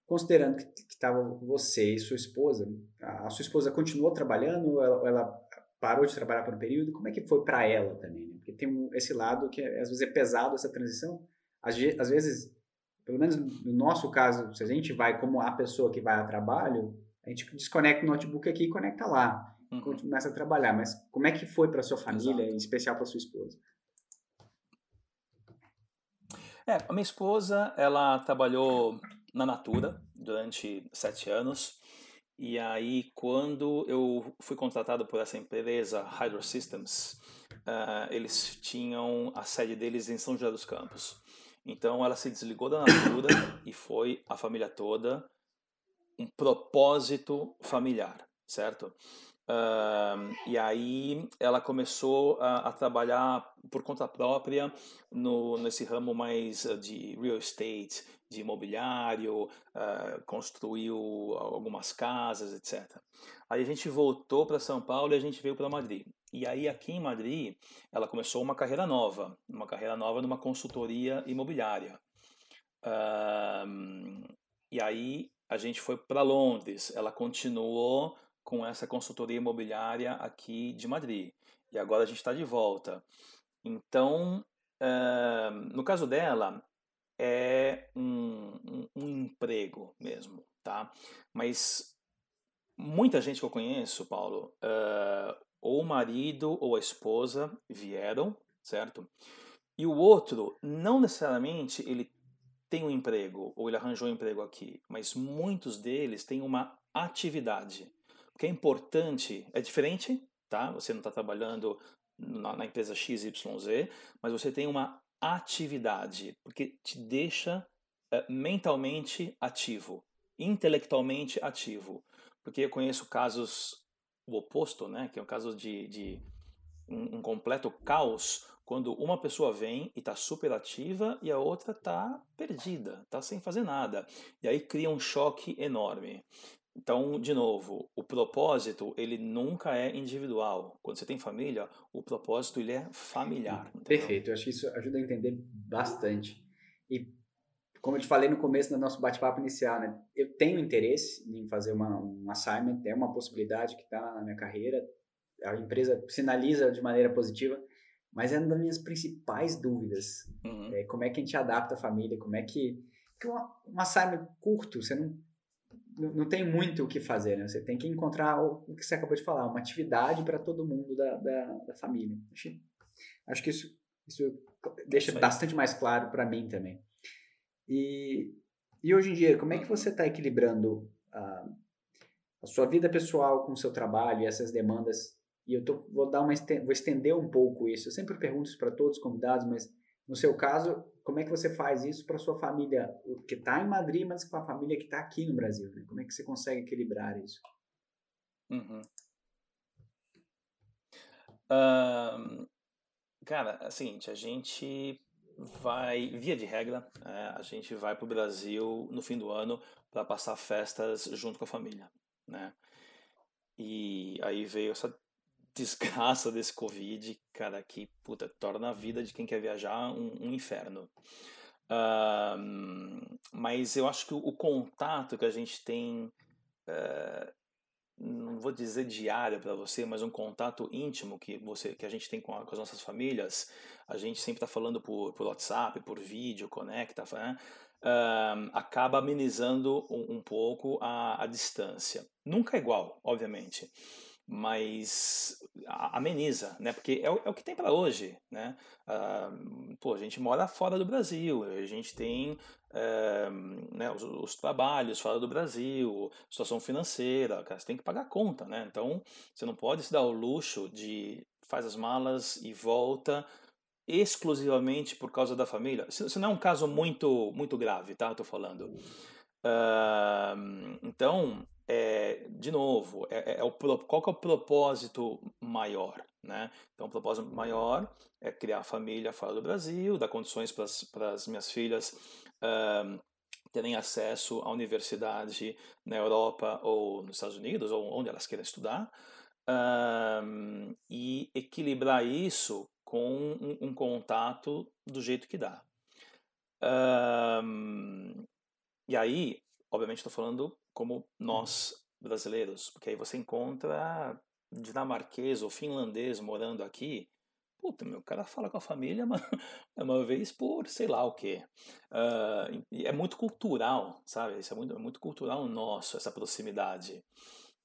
considerando que estava você e sua esposa, a, sua esposa continuou trabalhando ou ela, ela, parou de trabalhar por um período? Como é que foi para ela também? Né? Porque tem um, esse lado que às vezes é pesado essa transição às, às vezes, pelo menos no nosso caso, se a gente vai como a pessoa que vai a trabalho, a gente desconecta o notebook aqui e conecta lá. Uhum. Começa a trabalhar. Mas como é que foi para sua família, Exato. em especial para sua esposa? É, a minha esposa, ela trabalhou na Natura durante sete anos. E aí, quando eu fui contratado por essa empresa, Hydro Systems, uh, eles tinham a sede deles em São José dos Campos. Então, ela se desligou da Natura e foi a família toda um propósito familiar, certo? Uh, e aí ela começou a, a, trabalhar por conta própria no, nesse ramo mais ah, de real estate, de imobiliário, uh, construiu algumas casas, etc. Aí a gente voltou para São Paulo e a gente veio para Madrid. E aí aqui em Madrid ela começou uma carreira nova, uma carreira nova numa consultoria imobiliária. Uh, e aí a gente foi para Londres. Ela continuou com essa consultoria imobiliária aqui de Madrid. E agora a gente está de volta. Então, uh, no caso dela, é um, um, um, emprego mesmo, tá? Mas muita gente que eu conheço, Paulo, uh, ou o marido ou a esposa vieram, certo? E o outro, não necessariamente ele tem um emprego ou ele arranjou um emprego aqui, mas muitos deles têm uma atividade. O que é importante, é diferente, tá? Você não está trabalhando na, na, empresa XYZ, mas você tem uma atividade, porque te deixa uh, mentalmente ativo, intelectualmente ativo. Porque eu conheço casos o oposto, né? Que é o caso de, de um, um completo caos, quando uma pessoa vem e está super ativa e a outra está perdida, está sem fazer nada. E aí cria um choque enorme. Então, de novo, o propósito ele nunca é individual. Quando você tem família, o propósito ele é familiar. Entendeu? Perfeito, eu acho que isso ajuda a entender bastante. E como eu te falei no começo do nosso bate-papo inicial, né? Eu tenho interesse em fazer uma, um assignment, é uma possibilidade que está na minha carreira. A empresa sinaliza de maneira positiva, mas é uma das minhas principais dúvidas. Uhum. É, como é que a gente adapta a família? Como é que. Porque um, um assignment curto, você não não tem muito o que fazer, né? Você tem que encontrar o, que você acabou de falar, uma atividade para todo mundo da, da, da família. Acho, acho, que isso, isso deixa isso bastante mais claro para mim também. E, e hoje em dia, como é que você está equilibrando a, a sua vida pessoal com o seu trabalho e essas demandas? E eu tô, vou dar uma vou estender um pouco isso. Eu sempre pergunto isso para todos os convidados, mas no seu caso, como é que você faz isso para sua família que está em Madrid, mas com a família que está aqui no Brasil? Né? Como é que você consegue equilibrar isso? Uhum. Uh, cara, é o seguinte, a gente vai, via de regra, é, a gente vai para o Brasil no fim do ano para passar festas junto com a família, né? E aí veio essa desgraça desse Covid, cara, que puta, torna a vida de quem quer viajar um, um inferno. Uh, mas eu acho que o, contato que a gente tem, uh, não vou dizer diário para você, mas um contato íntimo que você que a gente tem com, a, com as nossas famílias, a gente sempre está falando por, por WhatsApp, por vídeo, conecta, né? Uh, acaba amenizando um, um pouco a, a distância. Nunca é igual, obviamente mas ameniza, né? Porque é o, é o que tem para hoje, né? Uh, pô, a gente mora fora do Brasil, a gente tem uh, né, os, os, trabalhos fora do Brasil, situação financeira, cara, você tem que pagar conta, né? Então, você não pode se dar o luxo de faz as malas e volta exclusivamente por causa da família. Isso não é um caso muito muito grave, tá? Eu tô falando. Uh, então, é, de novo, é, é, é, o, qual que é o propósito maior? Né? Então, o propósito maior é criar família fora do Brasil, dar condições para as minhas filhas terem acesso à universidade na Europa ou nos Estados Unidos, ou onde elas queiram estudar, e equilibrar isso com um, um, contato do jeito que dá. E aí, obviamente, estou falando como nós brasileiros, porque aí você encontra dinamarquês ou finlandês morando aqui, puta, meu, o cara fala com a família uma, uma vez por sei lá o quê. Uh, é muito cultural, sabe? Isso é muito, é muito cultural nosso, essa proximidade.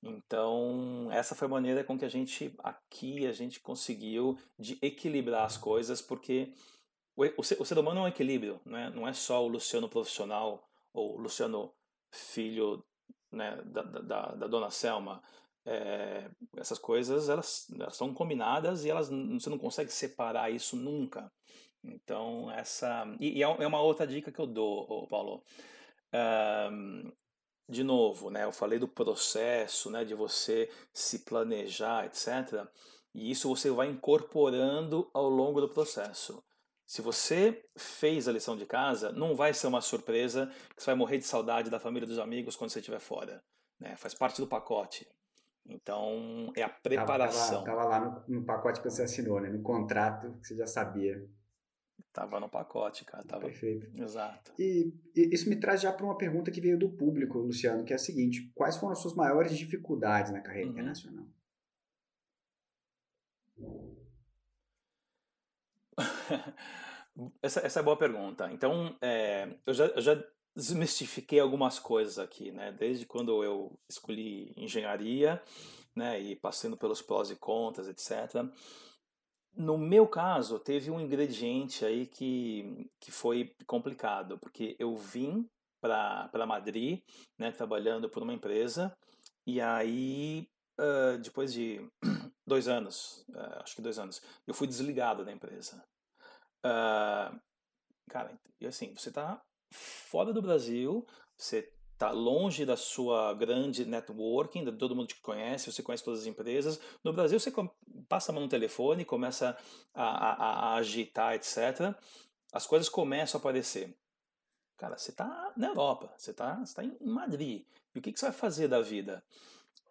Então, essa foi a maneira com que a gente, aqui, a gente conseguiu de equilibrar as coisas, porque o, o, ser, o ser humano é um equilíbrio, né? não é só o Luciano profissional ou o Luciano filho né, da, da, da dona Selma. É, essas coisas elas, elas são combinadas e elas você não consegue separar isso nunca. Então essa e, e é, é uma outra dica que eu dou, Paulo. Um, de novo, né, eu falei do processo, né, de você se planejar, etc. E isso você vai incorporando ao longo do processo. Se você fez a lição de casa, não vai ser uma surpresa que você vai morrer de saudade da família dos amigos quando você estiver fora. Né? Faz parte do pacote. Então, é a preparação. Estava lá no, no, pacote que você assinou, né? no contrato que você já sabia. Tava no pacote, cara. Tava... Perfeito. Exato. E, e isso me traz já para uma pergunta que veio do público, Luciano, que é a seguinte: quais foram as suas maiores dificuldades na carreira uhum. internacional? essa, essa é boa pergunta. Então, é, eu, já, eu já desmistifiquei algumas coisas aqui, né? Desde quando eu escolhi engenharia, né? E passando pelos prós e contras, etc. No meu caso, teve um ingrediente aí que, que foi complicado, porque eu vim para Madrid, né? Trabalhando por uma empresa, e aí, uh, depois de dois anos, uh, acho que dois anos, eu fui desligado da empresa. Uh, cara, assim, você tá fora do Brasil, você está longe da sua grande networking, de todo mundo te conhece, você conhece todas as empresas. No Brasil, você passa a mão no telefone, começa a, a, a agitar, etc. As coisas começam a aparecer. Cara, você está na Europa, você está tá em Madrid. E o que, que você vai fazer da vida?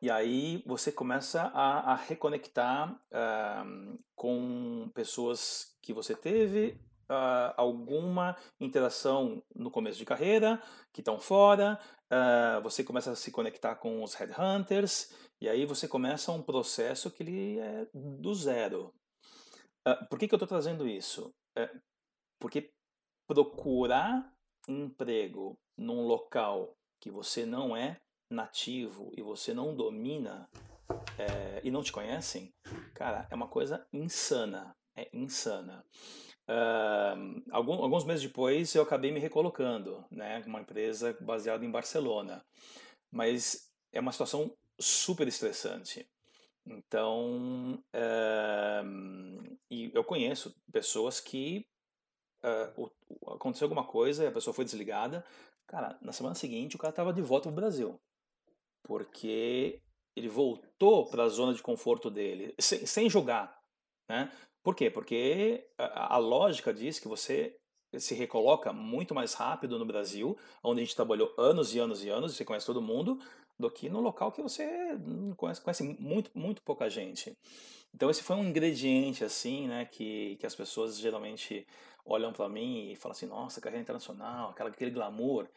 E aí você começa a, a reconectar uh, com pessoas que você teve uh, alguma interação no começo de carreira, que estão fora, uh, você começa a se conectar com os headhunters, e aí você começa um processo que ele é do zero. Por que, que eu estou trazendo isso? É porque procurar emprego num local que você não é nativo e você não domina é, e não te conhecem, cara, é uma coisa insana. É insana. Uh, algum, alguns meses depois eu acabei me recolocando, né, uma empresa baseada em Barcelona, mas é uma situação super estressante. Então, uh, e eu conheço pessoas que uh, aconteceu alguma coisa, a pessoa foi desligada, cara, na semana seguinte o cara estava de volta para o Brasil, porque ele voltou para a zona de conforto dele, sem, sem jogar, né? Por quê? Porque a, a lógica diz que você se recoloca muito mais rápido no Brasil, onde a gente trabalhou anos e anos e anos, você conhece todo mundo, do que no local que você conhece, conhece muito, muito pouca gente. Então esse foi um ingrediente assim, né, que, que as pessoas geralmente olham para mim e falam assim, nossa, carreira internacional, aquela, aquele glamour.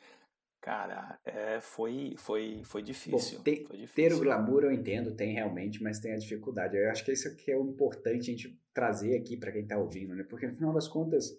Cara, é, foi, foi, foi difícil. Bom, foi difícil. Ter o glamour eu entendo, tem realmente, mas tem a dificuldade. Eu acho que isso aqui é o importante a gente trazer aqui para quem está ouvindo, né? Porque no final das contas,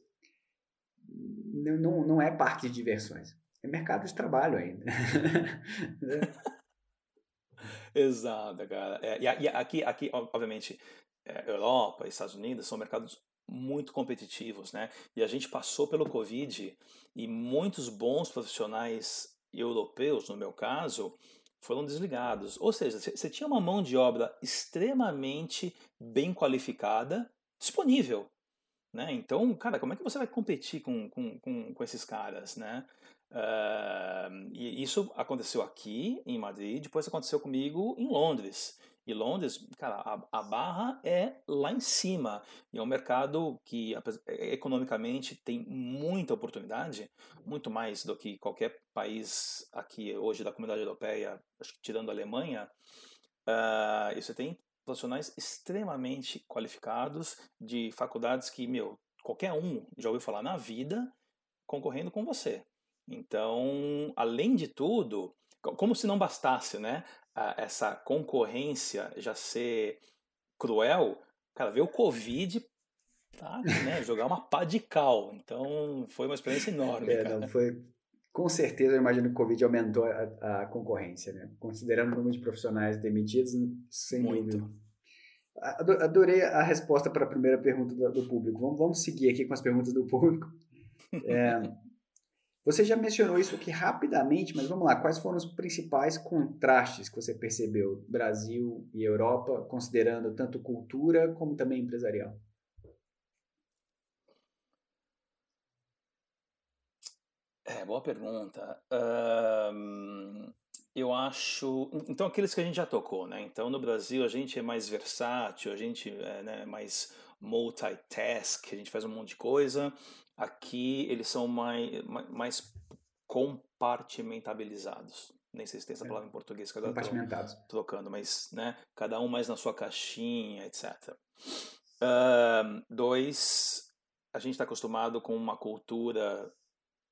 não, não é parque de diversões. É mercado de trabalho ainda. Exato, cara. É, e, aqui, aqui, obviamente, é, Europa, Estados Unidos são mercados muito competitivos, né? E a gente passou pelo Covid e muitos bons profissionais europeus, no meu caso, foram desligados. Ou seja, você tinha uma mão de obra extremamente bem qualificada disponível. Né? Então, cara, como é que você vai competir com, com, com, com esses caras? Né? Uh, e isso aconteceu aqui em Madrid, depois aconteceu comigo em Londres. E Londres, cara, a, a, barra é lá em cima. E é um mercado que é, economicamente tem muita oportunidade, muito mais do que qualquer país aqui hoje da comunidade europeia, acho que tirando a Alemanha. Uh, e você tem profissionais extremamente qualificados de faculdades que, meu, qualquer um já ouviu falar na vida concorrendo com você. Então, além de tudo, como se não bastasse, né? Essa concorrência já ser cruel, cara, veio o Covid tá, né, jogar uma pá de cal. Então foi uma experiência enorme. É, não, foi, com certeza, eu imagino que o Covid aumentou a, a concorrência, né? Considerando o número de profissionais demitidos, sem Muito. dúvida. Adorei a resposta para a primeira pergunta do, do público. Vamos, vamos, seguir aqui com as perguntas do público. É, você já mencionou isso aqui rapidamente, mas vamos lá. Quais foram os principais contrastes que você percebeu Brasil e Europa, considerando tanto cultura como também empresarial? É, boa pergunta. eu acho. Então, aqueles que a gente já tocou, né? Então, no Brasil, a gente é mais versátil, a gente é né, mais multitask, a gente faz um monte de coisa. Aqui eles são mais, mais compartimentabilizados. Nem sei se tem essa é. palavra em português que agora Compartimentados. trocando, mas né, cada um mais na sua caixinha, etc. Uh, dois, a gente está acostumado com uma cultura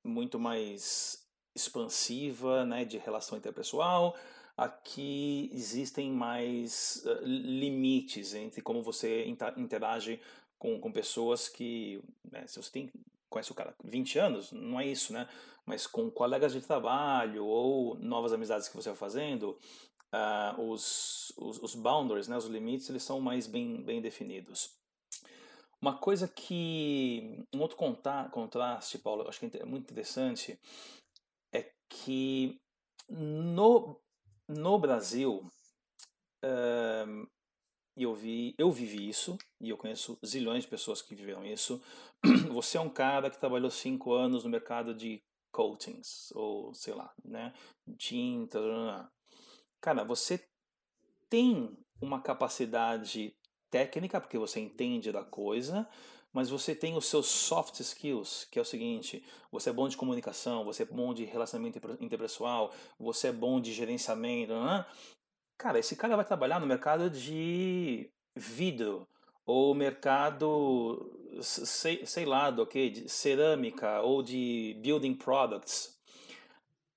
muito mais expansiva, né, de relação interpessoal. Aqui existem mais uh, limites entre como você interage com, com pessoas que, né, se você tem, conhece o cara 20 anos, não é isso, né? Mas com colegas de trabalho ou novas amizades que você vai fazendo, uh, os, os, os, boundaries, né, os limites, eles são mais bem, bem definidos. Uma coisa que, um outro contraste, Paulo, acho que é muito interessante, é que no, no Brasil, uh, eu vi, eu vivi isso, e eu conheço zilhões de pessoas que viveram isso. Você é um cara que trabalhou cinco anos no mercado de coatings, ou sei lá, né, tinta, cara, você tem uma capacidade técnica, porque você entende da coisa, mas você tem os seus soft skills, que é o seguinte: você é bom de comunicação, você é bom de relacionamento interpessoal, você é bom de gerenciamento, Cara, esse cara vai trabalhar no mercado de vidro ou mercado, sei, sei lá, do que, de cerâmica ou de building products.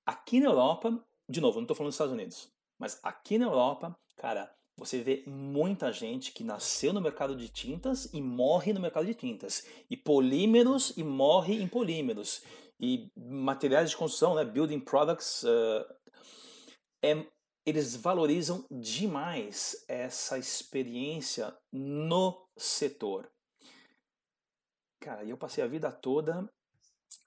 Aqui na Europa, de novo, não estou falando dos Estados Unidos, mas aqui na Europa, cara, você vê muita gente que nasceu no mercado de tintas e morre no mercado de tintas. E polímeros e morre em polímeros. E materiais de construção, né, building products, uh, é eles valorizam demais essa experiência no setor. Cara, eu passei a vida toda.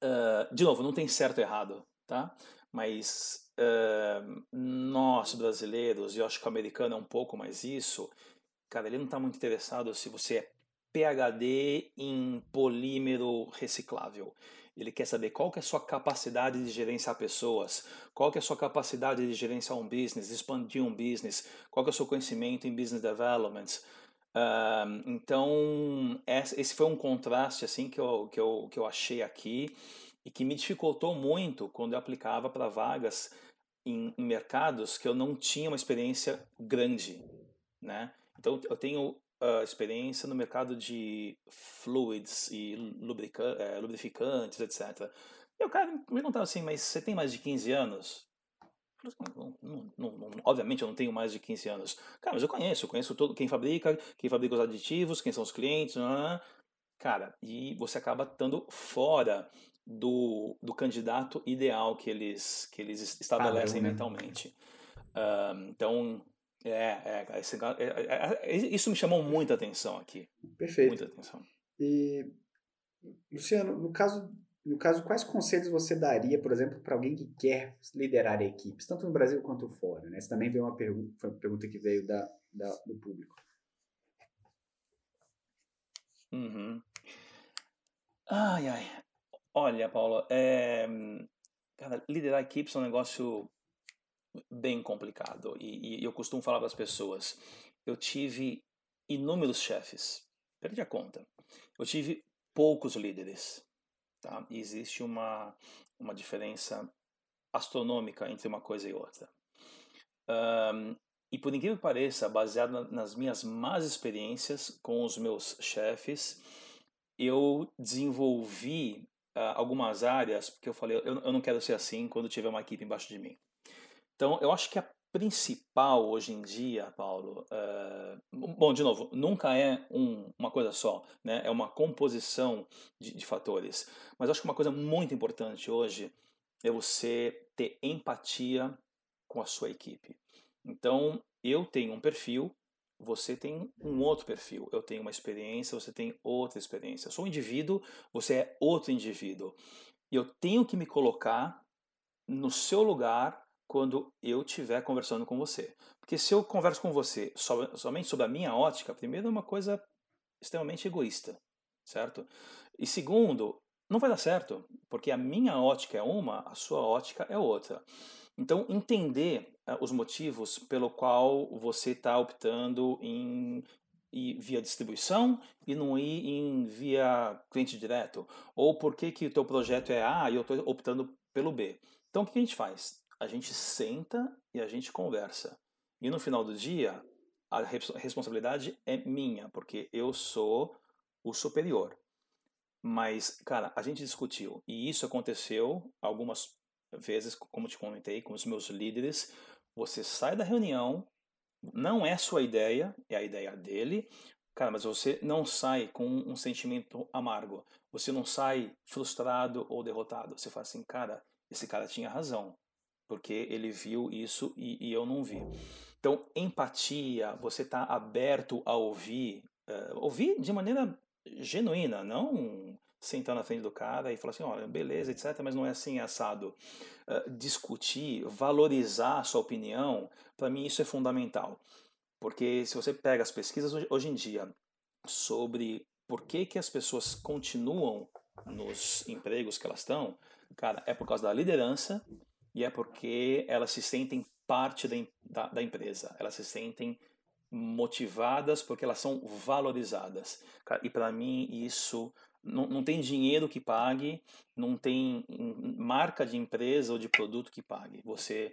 Uh, de novo, não tem certo e errado, tá? Mas uh, nós brasileiros, e eu acho que o americano é um pouco mais isso, cara, ele não está muito interessado se você é PhD em polímero reciclável. Ele quer saber qual que é a sua capacidade de gerenciar pessoas, qual que é a sua capacidade de gerenciar um business, expandir um business, qual que é o seu conhecimento em business development. Uh, então, esse foi um contraste assim que eu, que, eu, que eu achei aqui e que me dificultou muito quando eu aplicava para vagas em, em mercados que eu não tinha uma experiência grande. Né? Então, eu tenho uh, experiência no mercado de fluids e é, lubrificantes, etc. E o cara me perguntava assim, mas você tem mais de 15 anos? Assim, não, não, não, obviamente eu não tenho mais de 15 anos. Cara, mas eu conheço, eu conheço todo quem fabrica, quem fabrica os aditivos, quem são os clientes, cara, e você acaba estando fora do, do candidato ideal que eles, que eles estabelecem né? mentalmente. Uh, então, é, é, esse, é, é, é, isso me chamou muita atenção aqui. Perfeito. Muita atenção. E, Luciano, no caso, no caso, quais conselhos você daria, por exemplo, para alguém que quer liderar equipes, tanto no Brasil quanto fora? Né? Essa também veio uma pergunta, foi uma pergunta que veio da, da do público. Uhum. Ai, ai. Olha, Paulo, é, cara, liderar equipes é um negócio bem complicado. E, e eu costumo falar para as pessoas: eu tive inúmeros chefes, perdi a conta. Eu tive poucos líderes. Tá? E existe uma, uma diferença astronômica entre uma coisa e outra. Um, e por incrível que pareça, baseado nas minhas más experiências com os meus chefes, eu desenvolvi uh, algumas áreas, porque eu falei, eu, eu não quero ser assim quando tiver uma equipe embaixo de mim. Então, eu acho que a principal hoje em dia, Paulo, uh, bom, de novo, nunca é um, uma coisa só, né? é uma composição de, de fatores. Mas acho que uma coisa muito importante hoje é você ter empatia com a sua equipe. Então, eu tenho um perfil, você tem um outro perfil. Eu tenho uma experiência, você tem outra experiência. Eu sou um indivíduo, você é outro indivíduo. E eu tenho que me colocar no seu lugar quando eu estiver conversando com você. Porque se eu converso com você somente sobre a minha ótica, primeiro é uma coisa extremamente egoísta, certo? E segundo, não vai dar certo, porque a minha ótica é uma, a sua ótica é outra. Então, entender os motivos pelo qual você está optando em ir via distribuição e não ir em via cliente direto, ou por que, que o teu projeto é A e eu estou optando pelo B. Então, o que a gente faz? a gente senta e a gente conversa. E no final do dia, a responsabilidade é minha, porque eu sou o superior. Mas, cara, a gente discutiu, e isso aconteceu algumas vezes, como te comentei, com os meus líderes. Você sai da reunião, não é sua ideia, é a ideia dele, cara, mas você não sai com um sentimento amargo. Você não sai frustrado ou derrotado. Você fala assim, cara, esse cara tinha razão porque ele viu isso e, e eu não vi. Então, empatia, você está aberto a ouvir, uh, ouvir de maneira genuína, não sentar na frente do cara e falar assim, olha, beleza, etc., mas não é assim, é assado. Uh, discutir, valorizar a sua opinião, para mim isso é fundamental. Porque se você pega as pesquisas hoje em dia sobre por que, que as pessoas continuam nos empregos que elas estão, cara, é por causa da liderança e é porque elas se sentem parte da, da, da empresa, elas se sentem motivadas porque elas são valorizadas. E para mim isso não, não tem dinheiro que pague, não tem marca de empresa ou de produto que pague. Você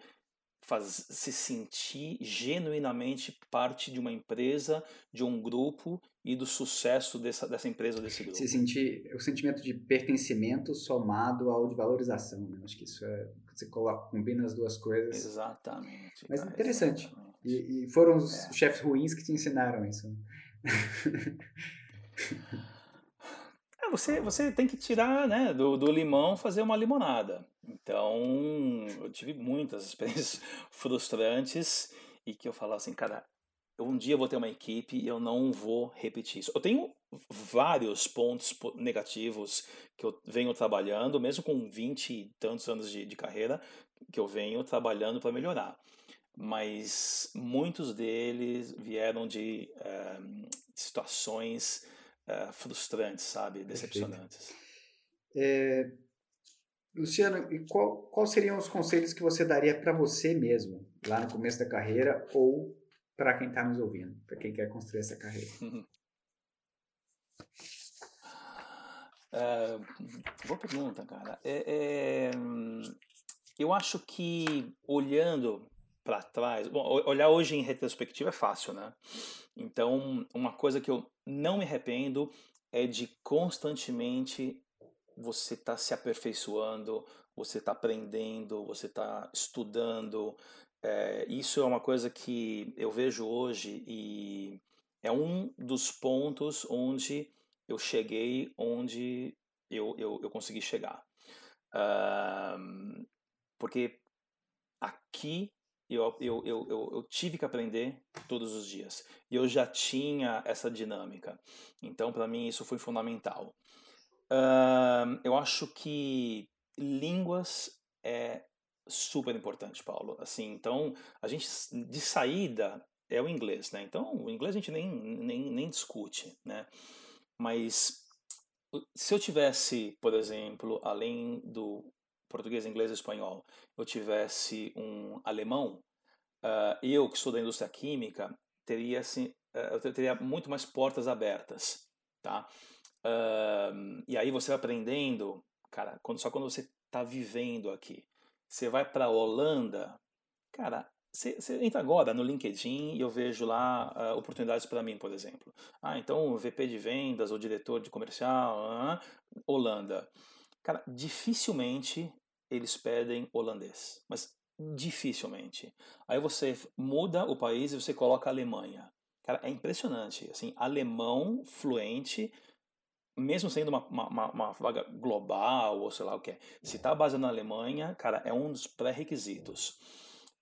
faz se sentir genuinamente parte de uma empresa, de um grupo e do sucesso dessa, dessa empresa ou desse grupo. Se sentir o sentimento de pertencimento somado ao de valorização. Né? Acho que isso é você coloca, combina as duas coisas. Exatamente. Mas cara, interessante. Exatamente. E, e, foram os é. chefes ruins que te ensinaram isso. É, você, você tem que tirar né, do, do limão fazer uma limonada. Então, eu tive muitas experiências frustrantes e que eu falava assim, cara, um dia eu vou ter uma equipe e eu não vou repetir isso. Eu tenho vários pontos negativos que eu venho trabalhando, mesmo com 20 e tantos anos de, de carreira, que eu venho trabalhando para melhorar. Mas muitos deles vieram de eh, situações uh, frustrantes, sabe? Decepcionantes. É, Luciano, e qual, qual seriam os conselhos que você daria para você mesmo, lá no começo da carreira, ou para quem está nos ouvindo, para quem quer construir essa carreira? uh, boa pergunta, cara. É, é, eu acho que olhando para trás, bom, olhar hoje em retrospectiva é fácil, né? Então, uma coisa que eu não me arrependo é de constantemente você estar tá se aperfeiçoando, você está aprendendo, você está estudando. É, isso é uma coisa que eu vejo hoje e é um dos pontos onde eu cheguei, onde eu, eu, eu consegui chegar. Uh, porque aqui eu, eu, eu, eu, tive que aprender todos os dias. E eu já tinha essa dinâmica. Então, para mim, isso foi fundamental. Uh, eu acho que línguas é super importante, Paulo. Assim, então, a gente, de saída, é o inglês, né? Então, o inglês a gente nem, nem, nem discute, né? Mas se eu tivesse, por exemplo, além do português, inglês espanhol, eu tivesse um alemão, uh, eu que sou da indústria química, teria assim, uh, eu teria muito mais portas abertas, tá? Uh, e aí você vai aprendendo, cara, quando, só quando você está vivendo aqui. Você vai para Holanda, cara, você, você, entra agora no LinkedIn e eu vejo lá uh, oportunidades para mim, por exemplo. Ah, então VP de vendas ou diretor de comercial, uh, Holanda. Cara, dificilmente eles pedem holandês. Mas Dificilmente. Aí você muda o país e você coloca a Alemanha. Cara, é impressionante. Assim, alemão fluente, mesmo sendo uma, uma, uma vaga global ou sei lá o que é. Se está baseado na Alemanha, cara, é um dos pré-requisitos.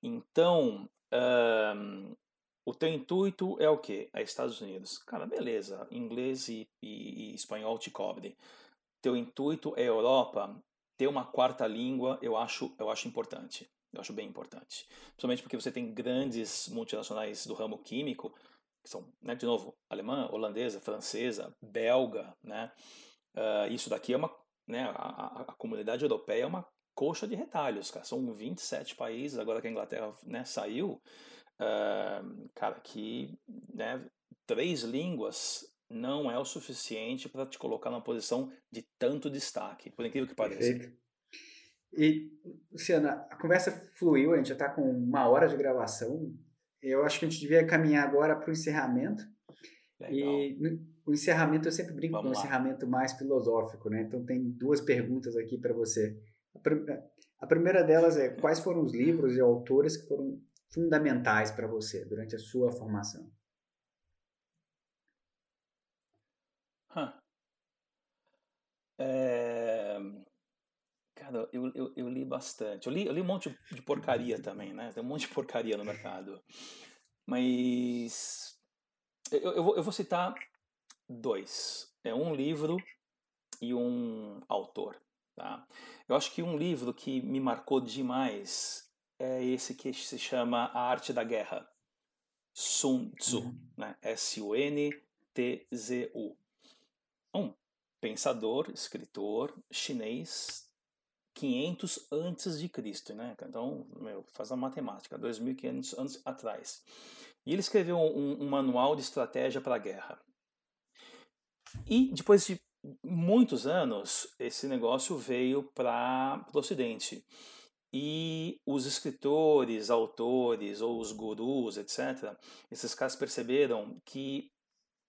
Então, um, o teu intuito é o quê? É Estados Unidos. Cara, beleza. Inglês e, e, e espanhol te cobre. Teu intuito é Europa. Ter uma quarta língua, eu acho, eu acho importante. Eu acho bem importante. Principalmente porque você tem grandes multinacionais do ramo químico, que são, né, de novo, alemã, holandesa, francesa, belga, né? Uh, isso daqui é uma, né, a, a, a, comunidade europeia é uma coxa de retalhos, cara. São 27 países, agora que a Inglaterra né, saiu, uh, cara, que né, três línguas não é o suficiente para te colocar numa posição de tanto destaque, por incrível que pareça. Perfeito. E, Luciana, a conversa fluiu, a gente já está com uma hora de gravação. Eu acho que a gente devia caminhar agora para o encerramento. Legal. E no, o encerramento, eu sempre brinco Vamos com um encerramento mais filosófico, né? Então, tem duas perguntas aqui para você. A, a primeira delas é: quais foram os livros e autores que foram fundamentais para você durante a sua formação? É... Cara, eu, eu, eu, li bastante. Eu li, eu li um monte de porcaria também, né? Tem um monte de porcaria no mercado. Mas eu, eu, vou, eu vou citar dois. É um livro e um autor. Tá? Eu acho que um livro que me marcou demais é esse que se chama A Arte da Guerra. Sun Tzu, uhum. né? S-U-N-T-Z-U pensador, escritor chinês 500 antes de Cristo, né? Então, meu, faz a matemática, 2500 anos atrás. E ele escreveu um, um manual de estratégia para a guerra. E depois de muitos anos, esse negócio veio para o Ocidente. E os escritores, autores ou os gurus, etc., esses caras perceberam que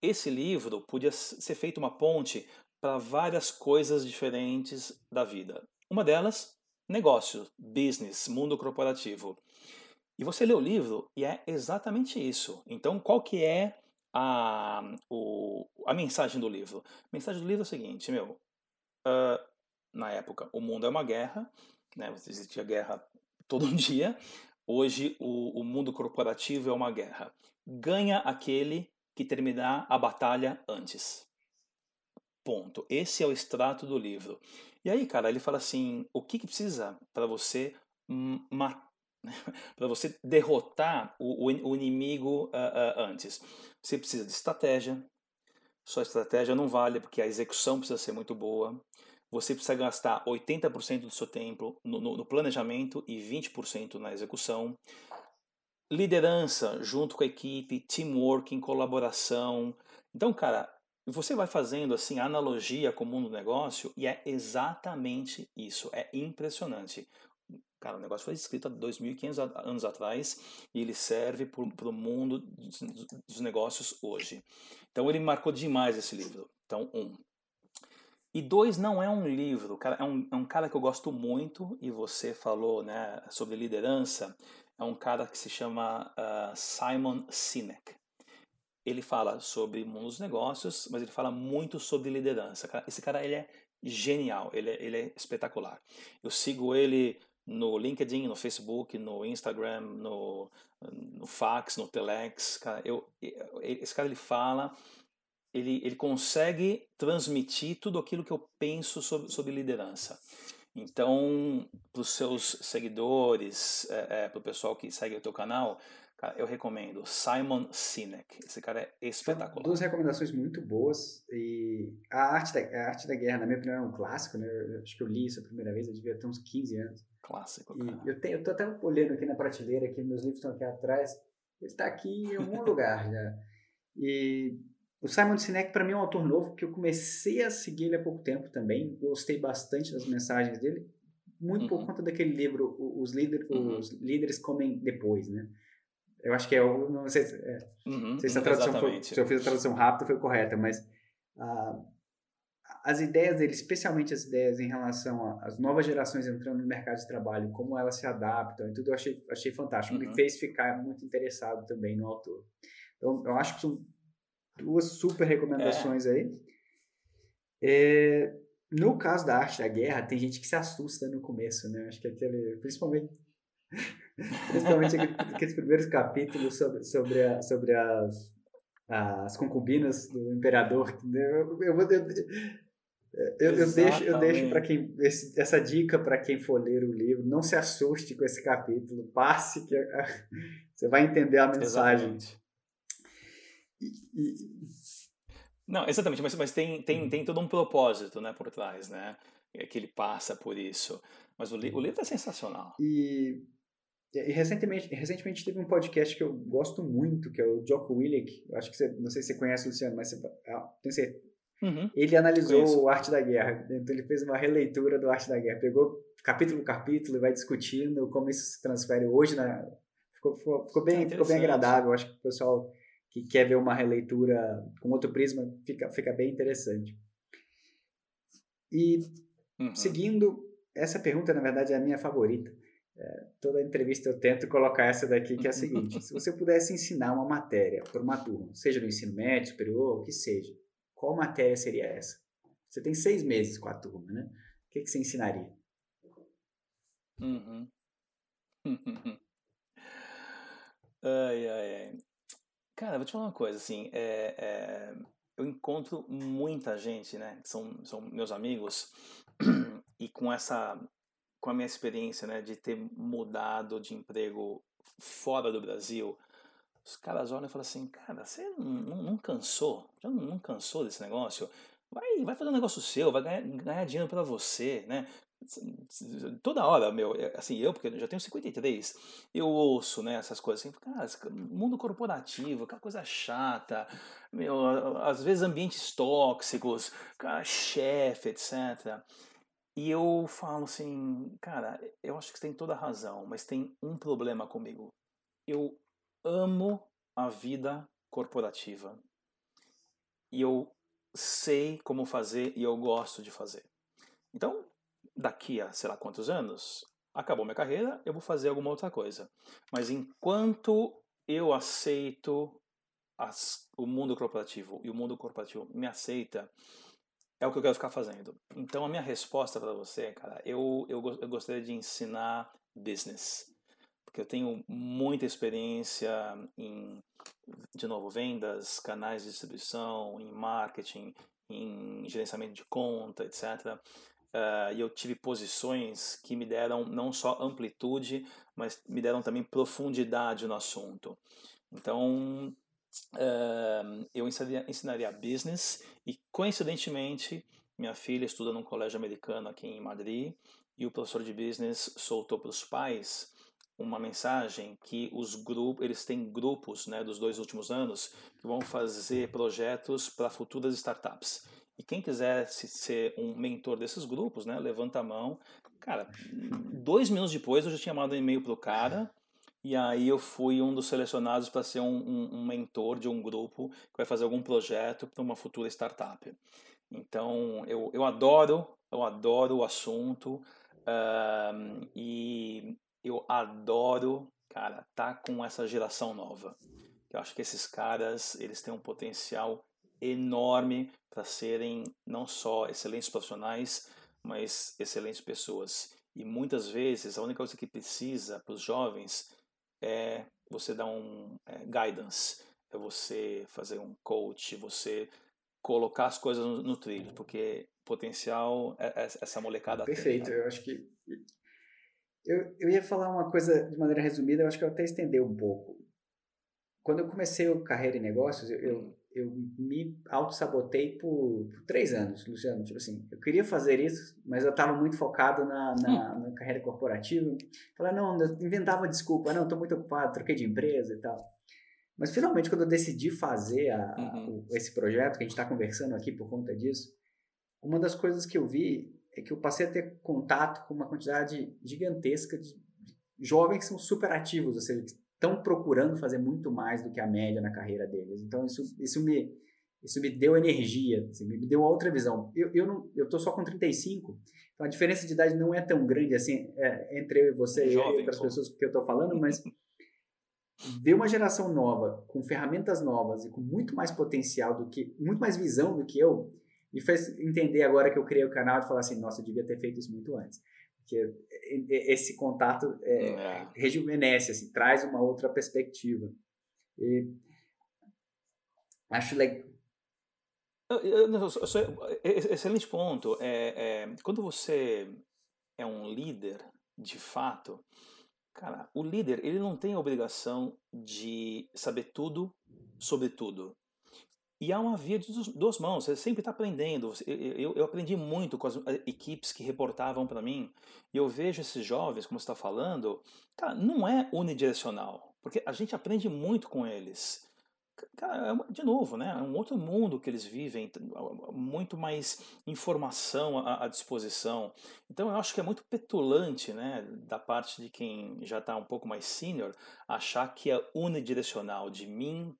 esse livro podia ser feito uma ponte para várias coisas diferentes da vida. Uma delas, negócio, business, mundo corporativo. E você lê o livro e é exatamente isso. Então, qual que é a, o, a mensagem do livro? A mensagem do livro é o seguinte, meu, uh, na época o mundo é uma guerra, né, existia guerra todo dia, hoje o, o mundo corporativo é uma guerra. Ganha aquele que terminar a batalha antes. Ponto. Esse é o extrato do livro. E aí, cara, ele fala assim: o que, que precisa para você para você derrotar o, o inimigo uh, uh, antes. Você precisa de estratégia. Sua estratégia não vale porque a execução precisa ser muito boa. Você precisa gastar 80% do seu tempo no, no, no planejamento e 20% na execução liderança junto com a equipe, teamwork, colaboração. Então, cara, você vai fazendo assim analogia com o mundo do negócio e é exatamente isso. É impressionante. Cara, o negócio foi escrito há 2.500 anos atrás e ele serve para o mundo dos, negócios hoje. Então ele marcou demais esse livro. Então, um. E dois, não é um livro, cara, é um, é um cara que eu gosto muito, e você falou né, sobre liderança é um cara que se chama uh, Simon Sinek. Ele fala sobre mundo dos negócios, mas ele fala muito sobre liderança. Esse cara ele é genial, ele é, ele é espetacular. Eu sigo ele no LinkedIn, no Facebook, no Instagram, no, no fax, no telex. Cara, eu, esse cara ele fala, ele, ele consegue transmitir tudo aquilo que eu penso sobre, sobre liderança. Então, para os seus seguidores, é, é, para o pessoal que segue o teu canal, cara, eu recomendo Simon Sinek. Esse cara é espetacular. duas recomendações muito boas. E a arte, da, a arte da Guerra, na minha opinião, é um clássico. Né? Eu, acho que eu li isso a primeira vez, eu devia ter uns 15 anos. Clássico, cara. E eu, tenho, eu tô até olhando aqui na prateleira, aqui, meus livros estão aqui atrás. Ele está aqui em algum lugar já. E o Simon Sinek, para mim, é um autor novo que eu comecei a seguir ele há pouco tempo também. Gostei bastante das mensagens dele, muito uhum. por conta daquele livro, Os, líder, uhum. Os Líderes Comem Depois, né? Eu acho que é o. Não sei, é, uhum. não sei se, a tradução foi, se eu fiz a tradução rápida foi correta, mas a, as ideias dele, especialmente as ideias em relação às novas gerações entrando no mercado de trabalho, como elas se adaptam e tudo, eu achei, achei fantástico. Uhum. Me fez ficar muito interessado também no autor. Então, eu acho que são duas super recomendações é. aí. É, no caso da arte da guerra, tem gente que se assusta no começo, né? Acho que aquele, principalmente, principalmente aqueles primeiros capítulos sobre, sobre, a, sobre as, as concubinas do imperador. Eu, eu, eu, eu, eu deixo, eu deixo para quem esse, essa dica para quem for ler o livro, não se assuste com esse capítulo, passe que você vai entender a mensagem. Exatamente. Não, exatamente, mas, mas tem, tem, uhum. tem todo um propósito né, por trás, né? É que ele passa por isso. Mas o, li o livro é sensacional. E, e, recentemente, recentemente teve um podcast que eu gosto muito, que é o Jocko Willick. Acho que você, não sei se você conhece o Luciano, mas você, ah, tenho certeza Uhum. Ele analisou Conheço. o Arte da Guerra, então ele fez uma releitura do Arte da Guerra, pegou capítulo por capítulo e vai discutindo como isso se transfere hoje na ficou, ficou, ficou bem, ficou bem agradável. Acho que o pessoal que quer ver uma releitura com outro prisma fica, fica bem interessante. E uhum. seguindo, essa pergunta na verdade é a minha favorita. É, toda entrevista eu tento colocar essa daqui, que é a seguinte: se você pudesse ensinar uma matéria para uma turma, seja no ensino médio, superior, o que seja, qual matéria seria essa? Você tem seis meses com a turma, né? O que, que você ensinaria? Uhum. ai, ai, ai. Cara, vou te falar uma coisa, assim, é, é, eu encontro muita gente, né, que são, são meus amigos, e com essa, com a minha experiência, né, de ter mudado de emprego fora do Brasil, os caras olham e falam assim, cara, você não, não, cansou? Já não, não, cansou desse negócio? Vai, vai fazer um negócio seu, vai ganhar, ganhar dinheiro para você, né? Toda hora, meu, é, assim, eu, porque eu já tenho 53, eu ouço, né, essas coisas assim, cara, mundo corporativo, aquela coisa chata, meu, às vezes ambientes tóxicos, cara, chefe, etc. E eu falo assim, cara, eu acho que você tem toda a razão, mas tem um problema comigo. Eu amo a vida corporativa. E eu sei como fazer e eu gosto de fazer. Então, daqui a sei lá quantos anos, acabou minha carreira, eu vou fazer alguma outra coisa. Mas enquanto eu aceito as, o mundo corporativo e o mundo corporativo me aceita, é o que eu quero ficar fazendo. Então a minha resposta para você, cara, eu, eu, eu gostaria de ensinar business porque eu tenho muita experiência em, de novo, vendas, canais de distribuição, em marketing, em gerenciamento de conta, etc. Uh, e eu tive posições que me deram não só amplitude, mas me deram também profundidade no assunto. Então, uh, eu ensinaria, ensinaria business e, coincidentemente, minha filha estuda num colégio americano aqui em Madrid e o professor de business soltou para os pais uma mensagem que os grupos, eles têm grupos, né, dos dois últimos anos que vão fazer projetos para futuras startups. E quem quiser ser um mentor desses grupos, né, levanta a mão. Cara, dois minutos depois eu já tinha mandado um e-mail pro cara e aí eu fui um dos selecionados para ser um, um, um, mentor de um grupo que vai fazer algum projeto para uma futura startup. Então eu, eu adoro, eu adoro o assunto e eu adoro, cara, tá com essa geração nova. Eu acho que esses caras, eles têm um potencial enorme para serem não só excelentes profissionais, mas excelentes pessoas. E muitas vezes a única coisa que precisa para os jovens é você dar um é, guidance, é você fazer um coach, você colocar as coisas no, no trilho, porque potencial é, é, essa molecada Perfeito, tem, né? eu acho que eu, eu ia falar uma coisa de maneira resumida, eu acho que eu até estender um pouco. Quando eu comecei a carreira em negócios, eu, eu, eu me auto-sabotei por, por, três anos, Luciano. Tipo assim, eu queria fazer isso, mas eu estava muito focado na, na, hum. na, carreira corporativa. Falei, não, eu inventava desculpa, não, estou muito ocupado, troquei de empresa e tal. Mas finalmente, quando eu decidi fazer a, uhum. a, esse projeto, que a gente está conversando aqui por conta disso, uma das coisas que eu vi é que eu passei a ter contato com uma quantidade gigantesca de jovens que são super ativos, ou seja, que estão procurando fazer muito mais do que a média na carreira deles. Então, isso, isso me, isso me deu energia, assim, me deu uma outra visão. Eu, eu, não, eu tô só com 35, então a diferença de idade não é tão grande assim é, entre eu e você Jovem, e outras pessoas que eu tô falando, mas ver uma geração nova, com ferramentas novas e com muito mais potencial do que, muito mais visão do que eu, me fez entender agora que eu criei o canal de falar assim, nossa, eu devia ter feito isso muito antes. Porque esse contato é, é. rejuvenesce, assim, traz uma outra perspectiva. E acho legal. Excelente ponto. É, é, quando você é um líder, de fato, Cara, o líder, ele não tem a obrigação de saber tudo sobre tudo. E há uma via de duas mãos, você sempre está aprendendo. Eu, eu, aprendi muito com as eh, equipes que reportavam para mim, e eu vejo esses jovens, como você está falando, cara, não é unidirecional, porque a gente aprende muito com eles. Cara, é de novo, né? É um outro mundo que eles vivem, muito mais informação à, à, disposição. Então eu acho que é muito petulante, né, da parte de quem já está um pouco mais sênior, achar que é unidirecional, de mim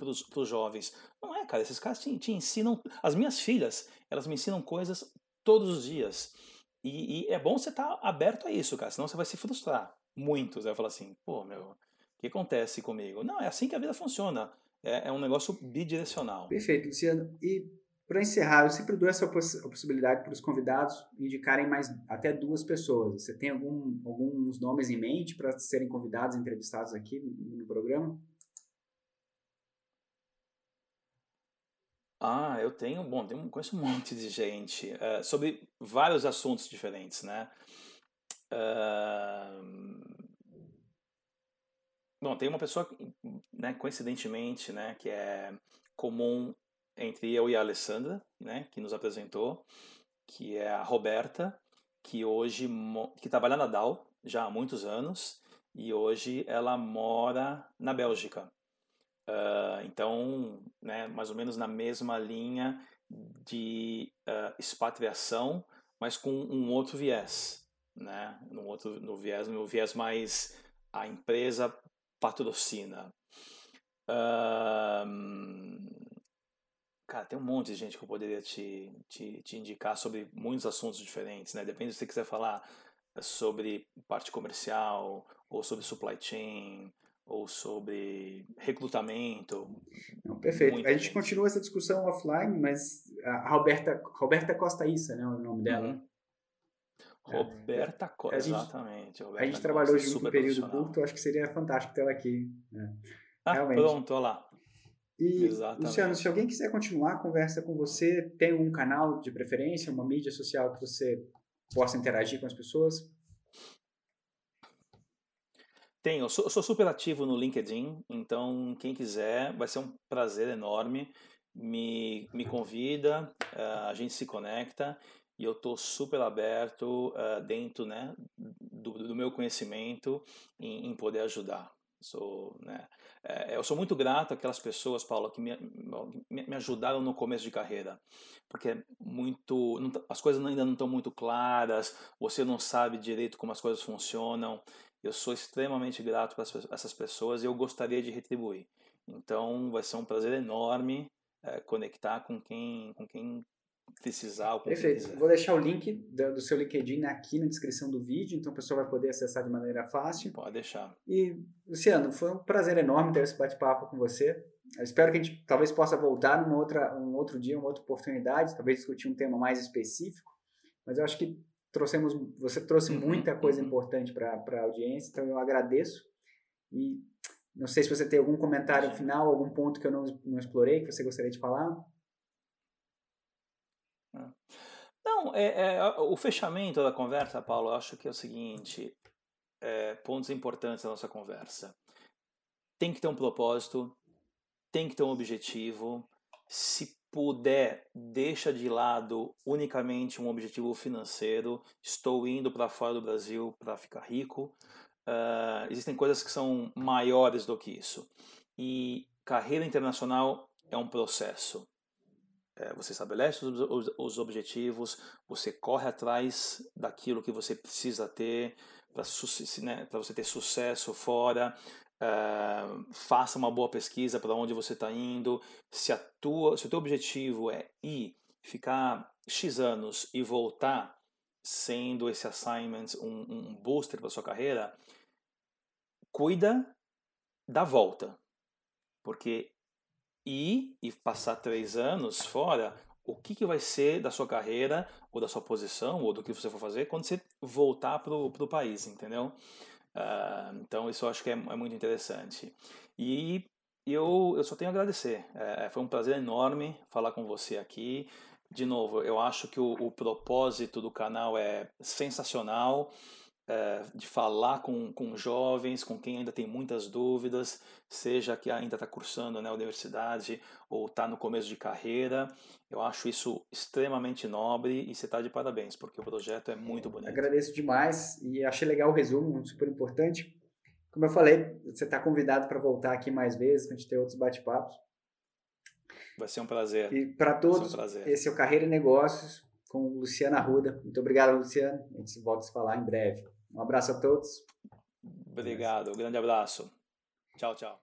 para os jovens. Não é, cara, esses caras te, te, ensinam. As minhas filhas, elas me ensinam coisas todos os dias. E, e é bom você estar tá aberto a isso, cara, senão você vai se frustrar. Muitos. Vai falar assim, pô, meu, o que acontece comigo? Não, é assim que a vida funciona é, é um negócio bidirecional. Perfeito, Luciano. E para encerrar, eu sempre dou essa poss possibilidade para os convidados indicarem mais até duas pessoas. Você tem algum, alguns nomes em mente para serem convidados, entrevistados aqui no programa? Ah, eu tenho, bom, tenho, conheço um monte de gente uh, sobre vários assuntos diferentes, né? Uh, Bom, tem uma pessoa, né, coincidentemente, né, que é comum entre eu e a Alessandra, né, que nos apresentou, que é a Roberta, que hoje que trabalha na DAO já há muitos anos e hoje ela mora na Bélgica. Uh, então, né, mais ou menos na mesma linha de uh, expatriação, mas com um outro viés, né, no outro no viés, no viés mais a empresa patrocina. Um, cara, tem um monte de gente que eu poderia te, te, te indicar sobre muitos assuntos diferentes, né? Depende se você quiser falar sobre parte comercial, ou sobre supply chain, ou sobre recrutamento. Não, perfeito. A gente, continua essa discussão offline, mas a Roberta, Roberta Costa Issa, né, o nome dela. Uhum. Roberta Costa, exatamente. Roberta a gente trabalhou Costa, junto um período curto, acho que seria fantástico ter ela aqui. Né? Ah, Realmente. pronto, olha lá. E, Exatamente. Luciano, se alguém quiser continuar a conversa com você, tem um canal de preferência, uma mídia social que você possa interagir com as pessoas? Tenho, eu sou, eu sou super ativo no LinkedIn, então quem quiser, vai ser um prazer enorme. Me, me convida, uh, a gente se conecta e eu estou super aberto uh, dentro né, do, do, meu conhecimento em, em poder ajudar. Sou, né, é, eu sou muito grato àquelas pessoas, Paulo, que me, me, ajudaram no começo de carreira, porque é muito, não, as coisas ainda não estão muito claras, você não sabe direito como as coisas funcionam. Eu sou extremamente grato para essas pessoas e eu gostaria de retribuir. Então, vai ser um prazer enorme é, conectar com quem, com quem precisar. Perfeito. Vou deixar o link do, do, seu LinkedIn aqui na descrição do vídeo, então o pessoal vai poder acessar de maneira fácil. Pode deixar. E, Luciano, foi um prazer enorme ter esse bate-papo com você. Eu espero que a gente talvez possa voltar num outra, um outro dia, uma outra oportunidade, talvez discutir um tema mais específico, mas eu acho que trouxemos, você trouxe uhum, muita coisa uhum. importante para a audiência, então eu agradeço. E não sei se você tem algum comentário final, algum ponto que eu não, não explorei, que você gostaria de falar. É. Não, é, é, o fechamento da conversa, Paulo, eu acho que é o seguinte: é, pontos importantes da nossa conversa. Tem que ter um propósito, tem que ter um objetivo. Se puder, deixa de lado unicamente um objetivo financeiro. Estou indo para fora do Brasil para ficar rico. Uh, existem coisas que são maiores do que isso. E carreira internacional é um processo. É, você estabelece os, os, os, objetivos, você corre atrás daquilo que você precisa ter para né, você ter sucesso fora. Uh, faça uma boa pesquisa para onde você está indo. Se, a tua, se o teu objetivo é ir, ficar X anos e voltar sendo esse assignment um, um booster para sua carreira, cuida da volta. Porque ir e passar três anos fora, o que, que vai ser da sua carreira, ou da sua posição, ou do que você for fazer quando você voltar para o país, entendeu? Uh, então, isso eu acho que é, é muito interessante. E eu, eu só tenho a agradecer. É, foi um prazer enorme falar com você aqui. De novo, eu acho que o, o propósito do canal é sensacional é, de falar com, com jovens, com quem ainda tem muitas dúvidas, seja que ainda está cursando na né, universidade ou está no começo de carreira. Eu acho isso extremamente nobre e você está de parabéns, porque o projeto é muito bonito. Agradeço demais e achei legal o resumo, super importante. Como eu falei, você está convidado para voltar aqui mais vezes, para a gente ter outros bate-papos. Vai ser um prazer. E para todos, um esse é o Carreira e Negócios com Luciana Arruda. Muito obrigado, Luciano. A gente volta a se falar em breve. Um abraço a todos. Obrigado, um grande abraço. Tchau, tchau.